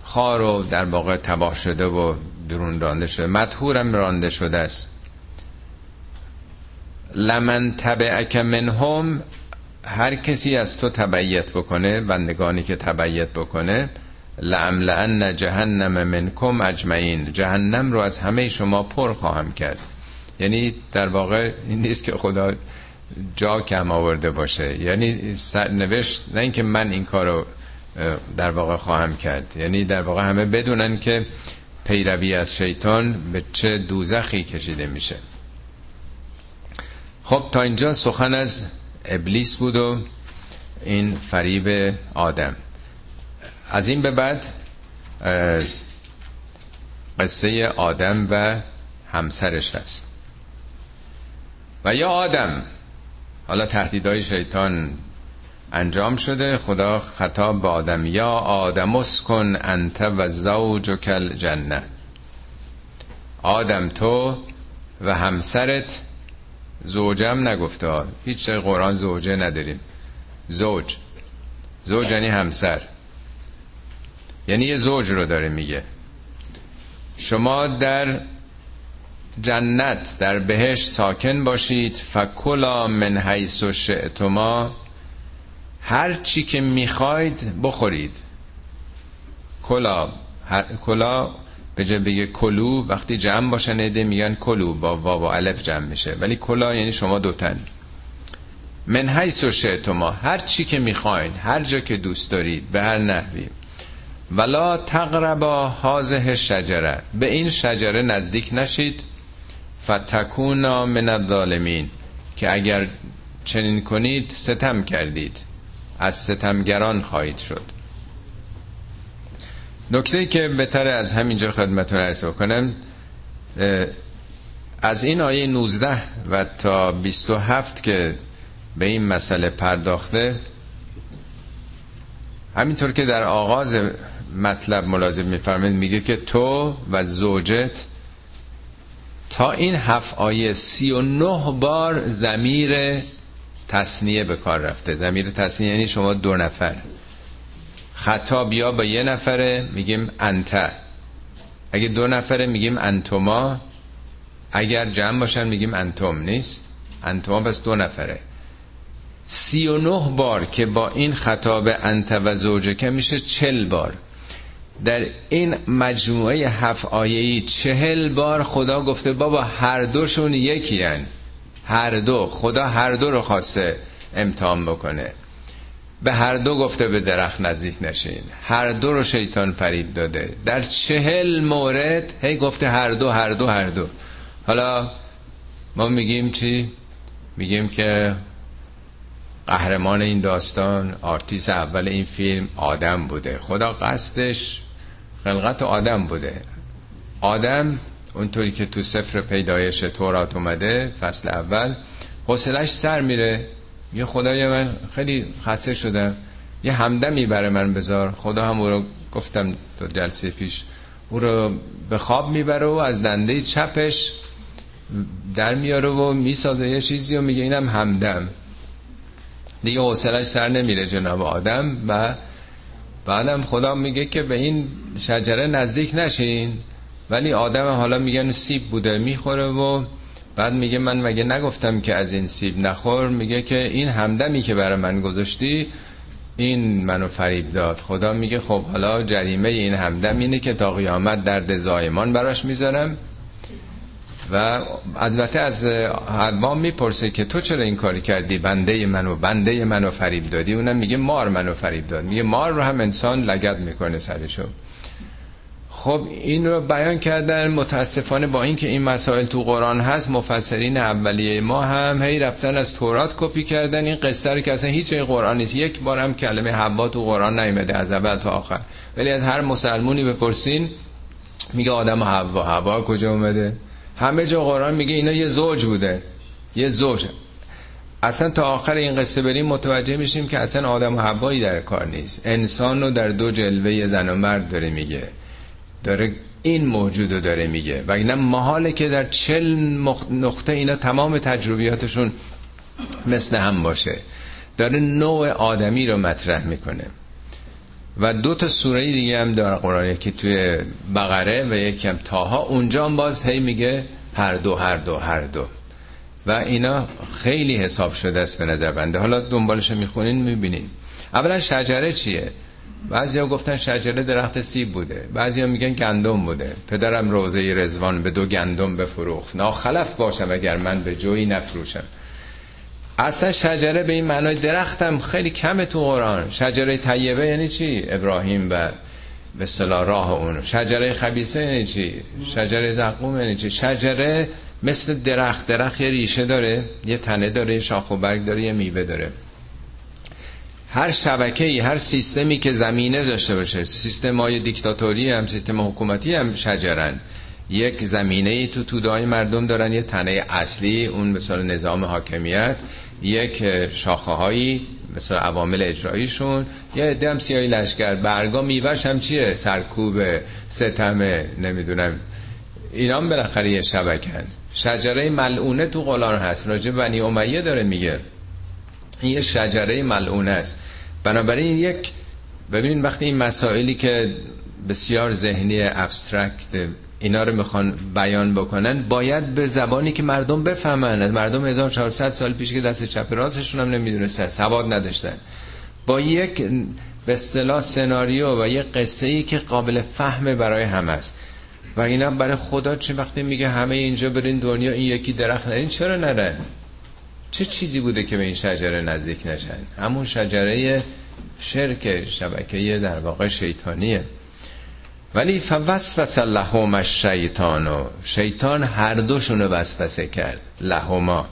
خار و در واقع تباه شده و بیرون رانده شده. مدهورم رانده شده است. لمن تبعک منهم هر کسی از تو تبعیت بکنه بندگانی که تبعیت بکنه لعملعن جهنم منکم اجمعین. جهنم رو از همه شما پر خواهم کرد. یعنی در واقع این نیست که خدا جا کم آورده باشه. یعنی نوشت نه اینکه من این کارو در واقع خواهم کرد. یعنی در واقع همه بدونن که پیروی از شیطان به چه دوزخی کشیده میشه. خب تا اینجا سخن از ابلیس بود و این فریب آدم. از این به بعد قصه آدم و همسرش هست. و یا آدم. حالا تهدیدهای شیطان انجام شده. خدا خطاب به آدم. یا آدم اسکن انت و زوج کل جنه آدم تو و همسرت زوجم نگفته. هیچ جای قرآن زوجه نداریم. زوج. زوج یعنی همسر. یعنی یه زوج رو داره میگه. شما در جنت در بهش ساکن باشید. فکلا من حیث و شئتما. هر چی که می‌خواید بخورید. کلا هر... کلا به جای بگه کلو وقتی جمع باشن ایده میگن کلو با واو و الف جمع میشه. ولی کلا یعنی شما دوتن. من حیث و شئتما. هر چی که می‌خواید هر جا که دوست دارید به هر نحوی. ولا تقربا هازه شجره به این شجره نزدیک نشید. فتکونا من الظالمین که اگر چنین کنید ستم کردید از ستمگران خواهید شد. نکته که بهتر از همینجا خدمتون ارسو کنم از این آیه 19 و تا 27 که به این مسئله پرداخته همینطور که در آغاز مطلب ملازم میفرمید میگه که تو و زوجت تا این هفت آیه سی و نه بار زمیر تصنیه به کار رفته. زمیر تصنیه یعنی شما دو نفر. خطاب یا با یه نفره میگیم انت. اگه دو نفره میگیم انتوما اگر جمع باشن میگیم انتوم نیست؟ انتوما بس دو نفره. سی و نه بار که با این خطاب انت و زوجه میشه چل بار. در این مجموعه هفت آیهی چهل بار خدا گفته بابا هر دوشون یکی هن. هر دو. خدا هر دو رو خواسته امتحان بکنه. به هر دو گفته به درخت نزدیک نشین. هر دو رو شیطان فریب داده. در چهل مورد هی گفته هر دو هر دو هر دو. حالا ما میگیم چی؟ میگیم که قهرمان این داستان آرتیس اول این فیلم آدم بوده. خدا قصدش خلقت آدم بوده. آدم اونطوری که تو سفر پیدایش تورات اومده فصل اول حوصلش سر میره. یه خدای من خیلی خسته شدم. یه همدمی برای من بذار. خدا هم او رو گفتم تو جلسه پیش. او رو به خواب می‌بره و از دنده چپش در میاره و می‌سازه یه چیزی و میگه اینم همدم. دیگه حوصلش سر نمیره جناب آدم و بعدم خدا میگه که به این شجره نزدیک نشین. ولی آدم حالا میگن سیب بوده می‌خوره و بعد میگه من مگه نگفتم که از این سیب نخور؟ میگه که این همدمی که برای من گذاشتی این منو فریب داد. خدا میگه خب حالا جریمه این همدم اینه که تا قیامت درد زایمان براش می‌ذارم. و البته از حوا می‌پرسه که تو چرا این کاری کردی؟ بنده منو بنده منو فریب دادی؟ اونم میگه مار منو فریب داد. میگه مار رو هم انسان لگد می‌کنه سرشو. خب این رو بیان کردن. متاسفانه با اینکه این مسائل تو قرآن هست مفسرین اولیه ما هم هی رفتن از تورات کپی کردن. این قصه رو که اصلا هیچ قرآن نیست. یک بار هم کلمه حوا تو قرآن نیومده از اول تا آخر. ولی از هر مسلمونی بپرسین میگه آدم حوا. حوا کجا اومده؟ همه جا قرآن میگه اینا یه زوج بوده. یه زوج. اصلا تا آخر این قصه بریم متوجه میشیم که اصلا آدم و حوایی در کار نیست. انسان رو در دو جلوه زن و مرد داره میگه. داره این موجود رو داره میگه. و اینا محاله که در چل نقطه اینا تمام تجربیاتشون مثل هم باشه. داره نوع آدمی رو مطرح می‌کنه. و دو تا سوره دیگه هم داره قرآن یکی توی بقره و یکی هم تاها. اونجا هم باز هی میگه هر دو هر دو هر دو. و اینا خیلی حساب شده است به نظر بنده. حالا دنبالش می‌خونین می‌بینین. اولا شجره چیه؟ بعضی ها گفتن شجره درخت سیب بوده. بعضی ها میگن گندم بوده. پدرم روزه رزوان به دو گندم بفروخت. ناخلف باشم اگر من به جویی نفروشم. اصلا شجره به این معنای درختم خیلی کمه تو قرآن. شجره طیبه یعنی چی؟ ابراهیم و به صلاح راه اون شجره خبیسه یعنی چی؟ شجره زقوم یعنی چی؟ شجره مثل درخت. درخت یه ریشه داره یه تنه داره یه شاخ و برگ داره یه میوه داره. هر شبکه هر سیستمی که زمینه داشته باشه سیستم های دیکتاتوری هم سیستم حکومتی هم شجرن. یک زمینه ای تو تودای مردم دارن یه تنه اصلی اون مثال نظام حاکمیت. یک شاخه هایی مثل عوامل اجراییشون یه دم سیاهی لشکر برگا میوش هم چیه؟ سرکوب ستمه نمی‌دونم. اینا هم بالاخره یه شبکن شجره ملعونه تو قرآن هست. راجع بنی امیه داره میگه. این یه شجره ملعونه است. بنابراین یک ببینید وقتی این مسائلی که بسیار ذهنی ابسترکت اینا رو می‌خوان بیان بکنن باید به زبانی که مردم بفهمن. مردم 1400 سال پیش که دست چپ راستشون هم نمی‌دونستن سواد نداشتن. با یک به اصطلاح سناریو و یک قصه ای که قابل فهمه برای همه است. و اینا برای خدا چه وقتی میگه همه اینجا برین دنیا این یکی درخت نرین چرا نرن؟ چه چیزی بوده که به این شجره نزدیک نشن؟ همون شجره شرک شبکه در واقع شیطانیه. ولی فوسوس لهم الشیطانو شیطان هر دوشونو وسوسه کرد لهما.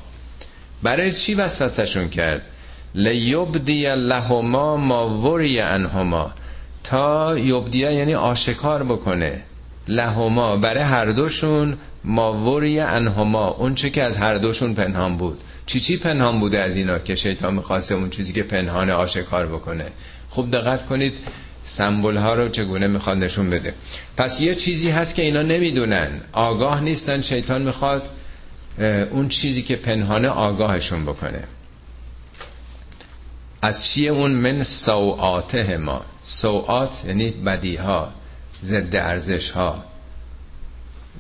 برای چی وسوسهشون کرد؟ لیبدی لهما ما وری انهما تا یبدیه یعنی آشکار بکنه. لهما برای هر دوشون ما وری انهما اون چه که از هر دوشون پنهان بود. چی چی پنهان بوده از اینا که شیطان می‌خواسته اون چیزی که پنهان آشکار بکنه؟ خوب دقت کنید. سمبول ها رو چگونه می‌خواد نشون بده. پس یه چیزی هست که اینا نمی‌دونن. آگاه نیستن شیطان می‌خواد اون چیزی که پنهانه آگاهشون بکنه. از چیه اون؟ من سوعاته ما. سوعات یعنی بدی ها ضد ارزش ها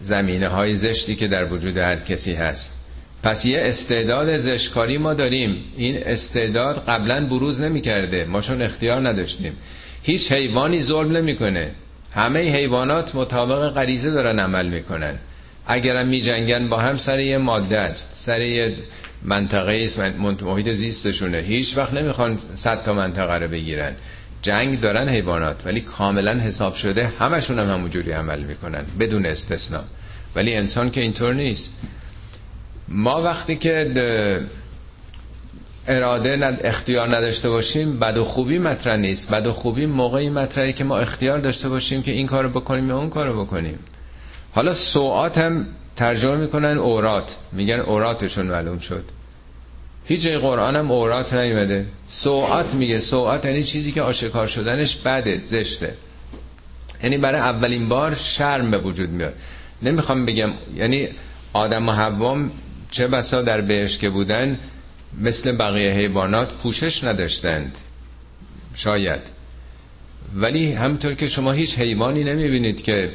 زمینه های زشتی که در وجود هر کسی هست. پس یه استعداد زشکاری ما داریم. این استعداد قبلا بروز نمی کرده ما چون اختیار نداشتیم. هیچ حیوانی ظلم نمی‌کنه. همه حیوانات مطابق غریزه دارن عمل می‌کنن. اگرم میجنگن با هم سر یه ماده است. سر یه منطقه است محیط زیستشونه. هیچ وقت نمی‌خوان صد تا منطقه رو بگیرن. جنگ دارن حیوانات ولی کاملا حساب شده همشون هم همونجوری عمل می‌کنن بدون استثنا ولی انسان که اینطور نیست. ما وقتی که اراده ند اختیار نداشته باشیم بد و خوبی مطرح نیست. بد و خوبی موقعی مطرحی که ما اختیار داشته باشیم که این کارو بکنیم یا اون کارو بکنیم. حالا سوعات هم ترجمه می‌کنن اورات. میگن اوراتشون معلوم شد. هیچ جای قرآن هم اورات نیومده. سوعات میگه. سوعات یعنی چیزی که آشکار شدنش بده زشته. یعنی برای اولین بار شرم به وجود میاد. نمی‌خوام بگم یعنی آدم و چه بسا در بهش که بودن مثل بقیه حیوانات پوشش نداشتند. شاید. ولی همطور که شما هیچ حیوانی نمی‌بینید که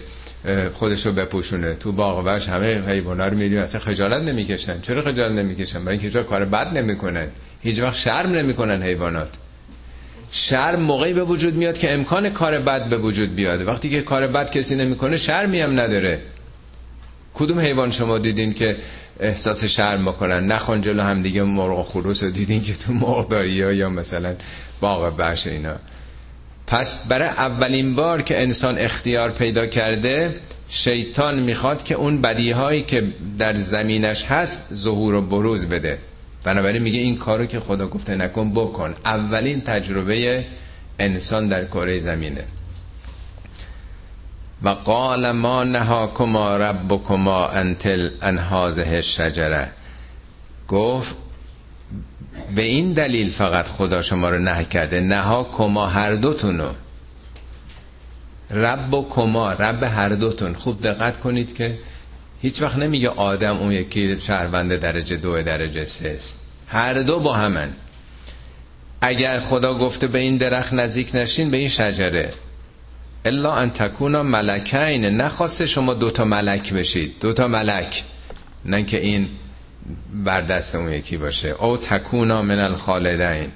خودشو بپوشونه. تو باغ وش همه حیوانا رو می‌دونید اصلا خجالت نمی‌کشن. چرا خجالت نمی‌کشن؟ برای اینکه کار بد نمی‌کنن؟ هیچ وقت شرم نمی‌کنن حیوانات. شرم موقعی به وجود میاد که امکان کار بد به وجود بیاد. وقتی که کار بد کسی نمی‌کنه شرمی هم نداره. کدوم حیوان شما دیدین که احساس شرم بکنن. نخون جلو هم دیگه مرغ خروس رو دیدین که تو مرغ داری یا مثلا باغ بش اینا. پس برای اولین بار که انسان اختیار پیدا کرده شیطان می‌خواد که اون بدیهایی که در زمینش هست ظهور و بروز بده. بنابراین میگه این کارو که خدا گفته نکن بکن. اولین تجربه انسان در کره زمینه. و قال ما نهاکما ربکما انتل انهازه شجره گفت به این دلیل فقط خدا شما رو نه کرده نها کما هر دوتونو. رب و کما رب هر دوتون. خوب دقت کنید که هیچ وقت نمیگه آدم اون یکی شهروند درجه دو درجه سه است. هر دو با همن. اگر خدا گفته به این درخت نزدیک نشین به این شجره. الا ان تکونا ملکین نخواسته شما دوتا ملک بشید. دوتا ملک. نه که این بر دست اون یکی باشه. او تکونا من الخالدین.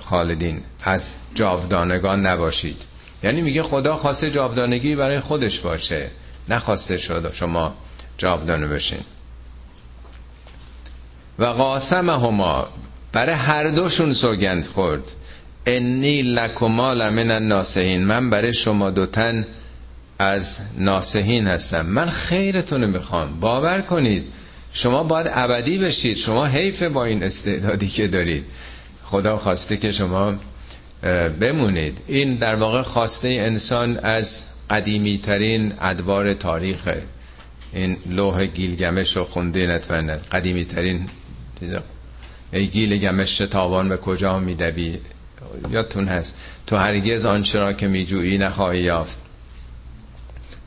خالدین. از جاودانگان نباشید. یعنی میگه خدا خواسته جاودانگی برای خودش باشه. نخواسته شد شما جاودانه بشین. و قاسمهما. برای هر دوشون سوگند خورد. انی لکما لمن الناسهین من برای شما دوتن از ناسهین هستم من خیرتون می‌خوام باور کنید شما باید ابدی بشید شما حیف با این استعدادی که دارید خدا خواسته که شما بمونید این در واقع خواسته انسان از قدیمی ترین ادوار تاریخ این لوح گیلگمش رو خونده نتمنه قدیمی ترین ای گیلگمش تاوان به کجا میدوی یادتون هست. تو هرگز آنچه را که میجویی نخواهی یافت.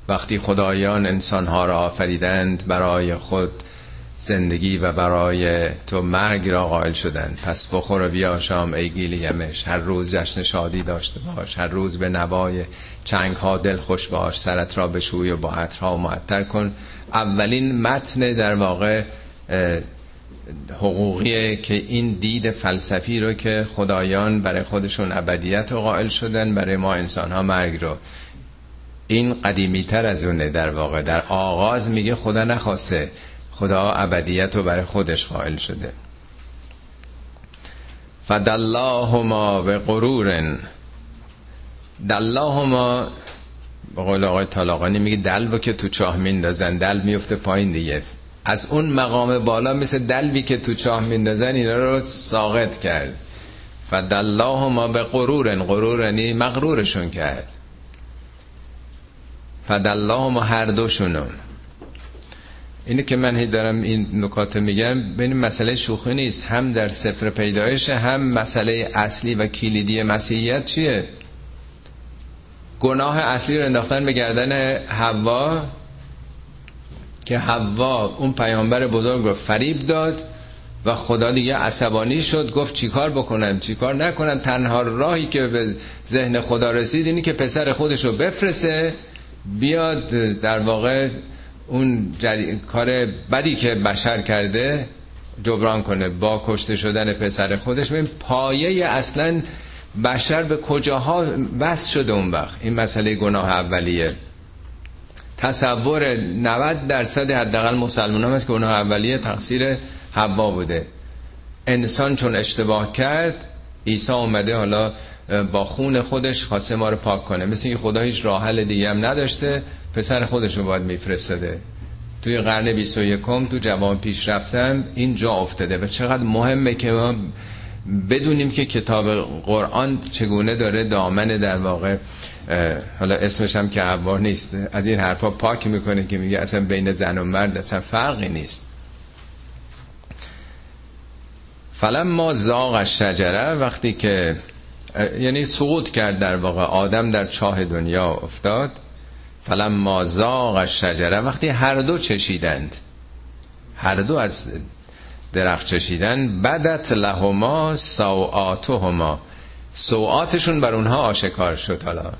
وقتی خدایان انسانها را آفریدند برای خود زندگی و برای تو مرگ را قائل شدند. پس بخور و بیا شام ای گیلیمش هر روز جشن شادی داشته باش. هر روز به نوای چنگ ها دل خوش باش. سرت را بشوی و با عطرها معطر کن. اولین متن در واقع حقوقیه که این دید فلسفی رو که خدایان برای خودشون ابدیت رو قائل شدن برای ما انسان ها مرگ رو. این قدیمی تر از اونه در واقع. در آغاز میگه خدا نخواسته. خدا ابدیت رو برای خودش قائل شده. فداللهما به قرورن دلهما به قول آقای طالاقانی میگه دلو که تو چاه میندازن. دل میفته پایین دیگه. از اون مقام بالا مثل دلوی که تو چاه میندازن اینا رو ساقط کرد. فداللهما به قرورن قرورنی مغرورشون کرد. فداللهما هر دوشونو. اینه که من هی دارم این نکات میگم ببین مسئله شوخی نیست. هم در سفر پیدایش هم مسئله اصلی و کلیدی مسیحیت چیه؟ گناه اصلی رو انداختن به گردن حوا. که حوا اون پیامبر بزرگ رو فریب داد و خدا دیگه عصبانی شد گفت چیکار بکنم چیکار نکنم؟ تنها راهی که به ذهن خدا رسید اینی که پسر خودش رو بفرسه بیاد در واقع اون جری... کار بدی که بشر کرده جبران کنه با کشته شدن پسر خودش. ببین پایه اصلا بشر به کجاها وصل شده اون وقت؟ این مسئله گناه اولیه. تصور 90 درصد حداقل مسلمان هم هست که گناه اولیه تقصیر حوا بوده. انسان چون اشتباه کرد عیسی اومده حالا با خون خودش خواسته ما رو پاک کنه. مثل که خدا هیچ راه حل دیگه هم نداشته پسر خودش رو باید میفرستاده. توی قرن 21 تو جوان پیش رفتن این جا افتاده و چقدر مهمه که ما بدونیم که کتاب قرآن چگونه داره دامن در واقع حالا اسمش هم که عبار نیست از این حرفا پاک می‌کنه که میگه اصلا بین زن و مرد اصلا فرقی نیست. ما زاغ شجره وقتی که یعنی سقوط کرد در واقع آدم در چاه دنیا افتاد ما زاغ شجره وقتی هر دو چشیدند هر دو از درخت چشیدن بدت لهما سوآتهما. سوآتشون بر اونها آشکار شد حالا.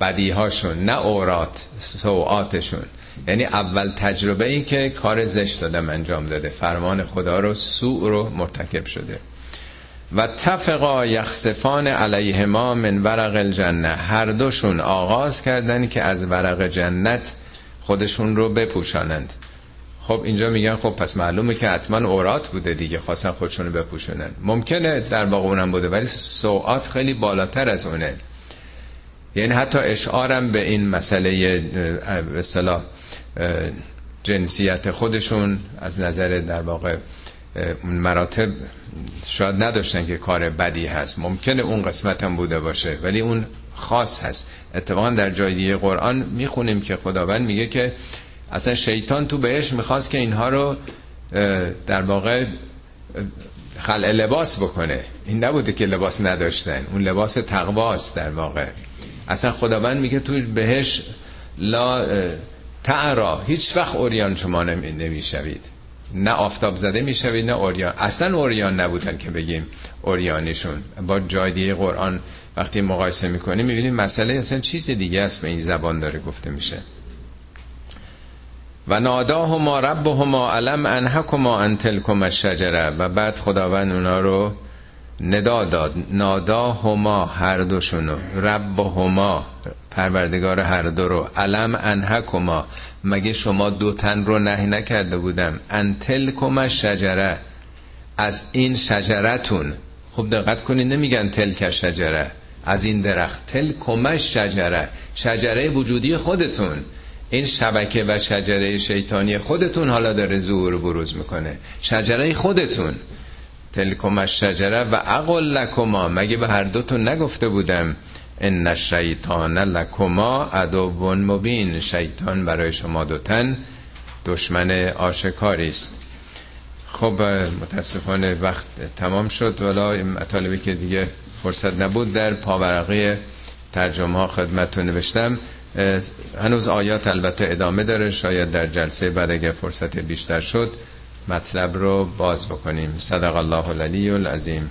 بدیهاشون نه اورات سوآتشون. یعنی اول تجربه ای که کار زشت دادم انجام داده. فرمان خدا رو سوء رو مرتکب شده. و تفقا یخصفان علیهما من ورق الجنه. هر دوشون آغاز کردن که از ورق جنت خودشون رو بپوشانند. خب اینجا میگن خب پس معلومه که حتما اورات بوده دیگه خواستن خودشون رو بپوشونن. ممکنه در واقع اونم بوده ولی سوعات خیلی بالاتر از اونه. یعنی حتی اشعارم به این مسئله اصطلاح جنسیت خودشون از نظر در واقع مراتب شاید نداشتن که کار بدی هست. ممکنه اون قسمت هم بوده باشه ولی اون خاص هست. اتفاقا در جای دیگه قرآن می‌خونیم که خداوند میگه که اصلا شیطان تو بهش می‌خواست که اینها رو در واقع خلع لباس بکنه. این نبوده که لباس نداشتن. اون لباس تقواست در واقع. اصلا خداوند میگه تو بهش لا تعرا. هیچ وقت اوریان شما نمی‌شوید. نه آفتاب زده می‌شوید نه اوریان. اصلا اوریان نبودن که بگیم اوریانیشون با جای دیگه قرآن وقتی مقایسه می‌کنیم می‌بینیم مسئله اصلا چیز دیگه است به این زبان داره گفته میشه. و ناداهما ربهما علم انحکما ان تلکما الشجره. و بعد خداوند اونا رو ندا داد. ناداهما هر دوشونو. ربهما پروردگار هر دو رو. علم انحکما مگه شما دو تن رو نهی نکرده بودم؟ ان تلکما شجره از این شجرتون. خب دقت کنید نمیگن تلک شجره از این درخت. تلکما شجره شجره وجودی خودتون. این شبکه و شجره شیطانی خودتون حالا داره ظهور بروز می‌کنه. شجره خودتون. تلکم شجره و اقل لکما. مگه به هر دوتون نگفته بودم؟ ان الشیطان لکما عدو مبین. شیطان برای شما دوتن دشمن آشکاری است. خب متاسفانه وقت تمام شد. ولی مطالبی که دیگه فرصت نبود در پاورقی ترجمه ها خدمتتون نوشتم. هنوز آیات البته ادامه داره. شاید در جلسه بعد اگه فرصت بیشتر شد مطلب رو باز بکنیم. صدق الله العلی العظیم.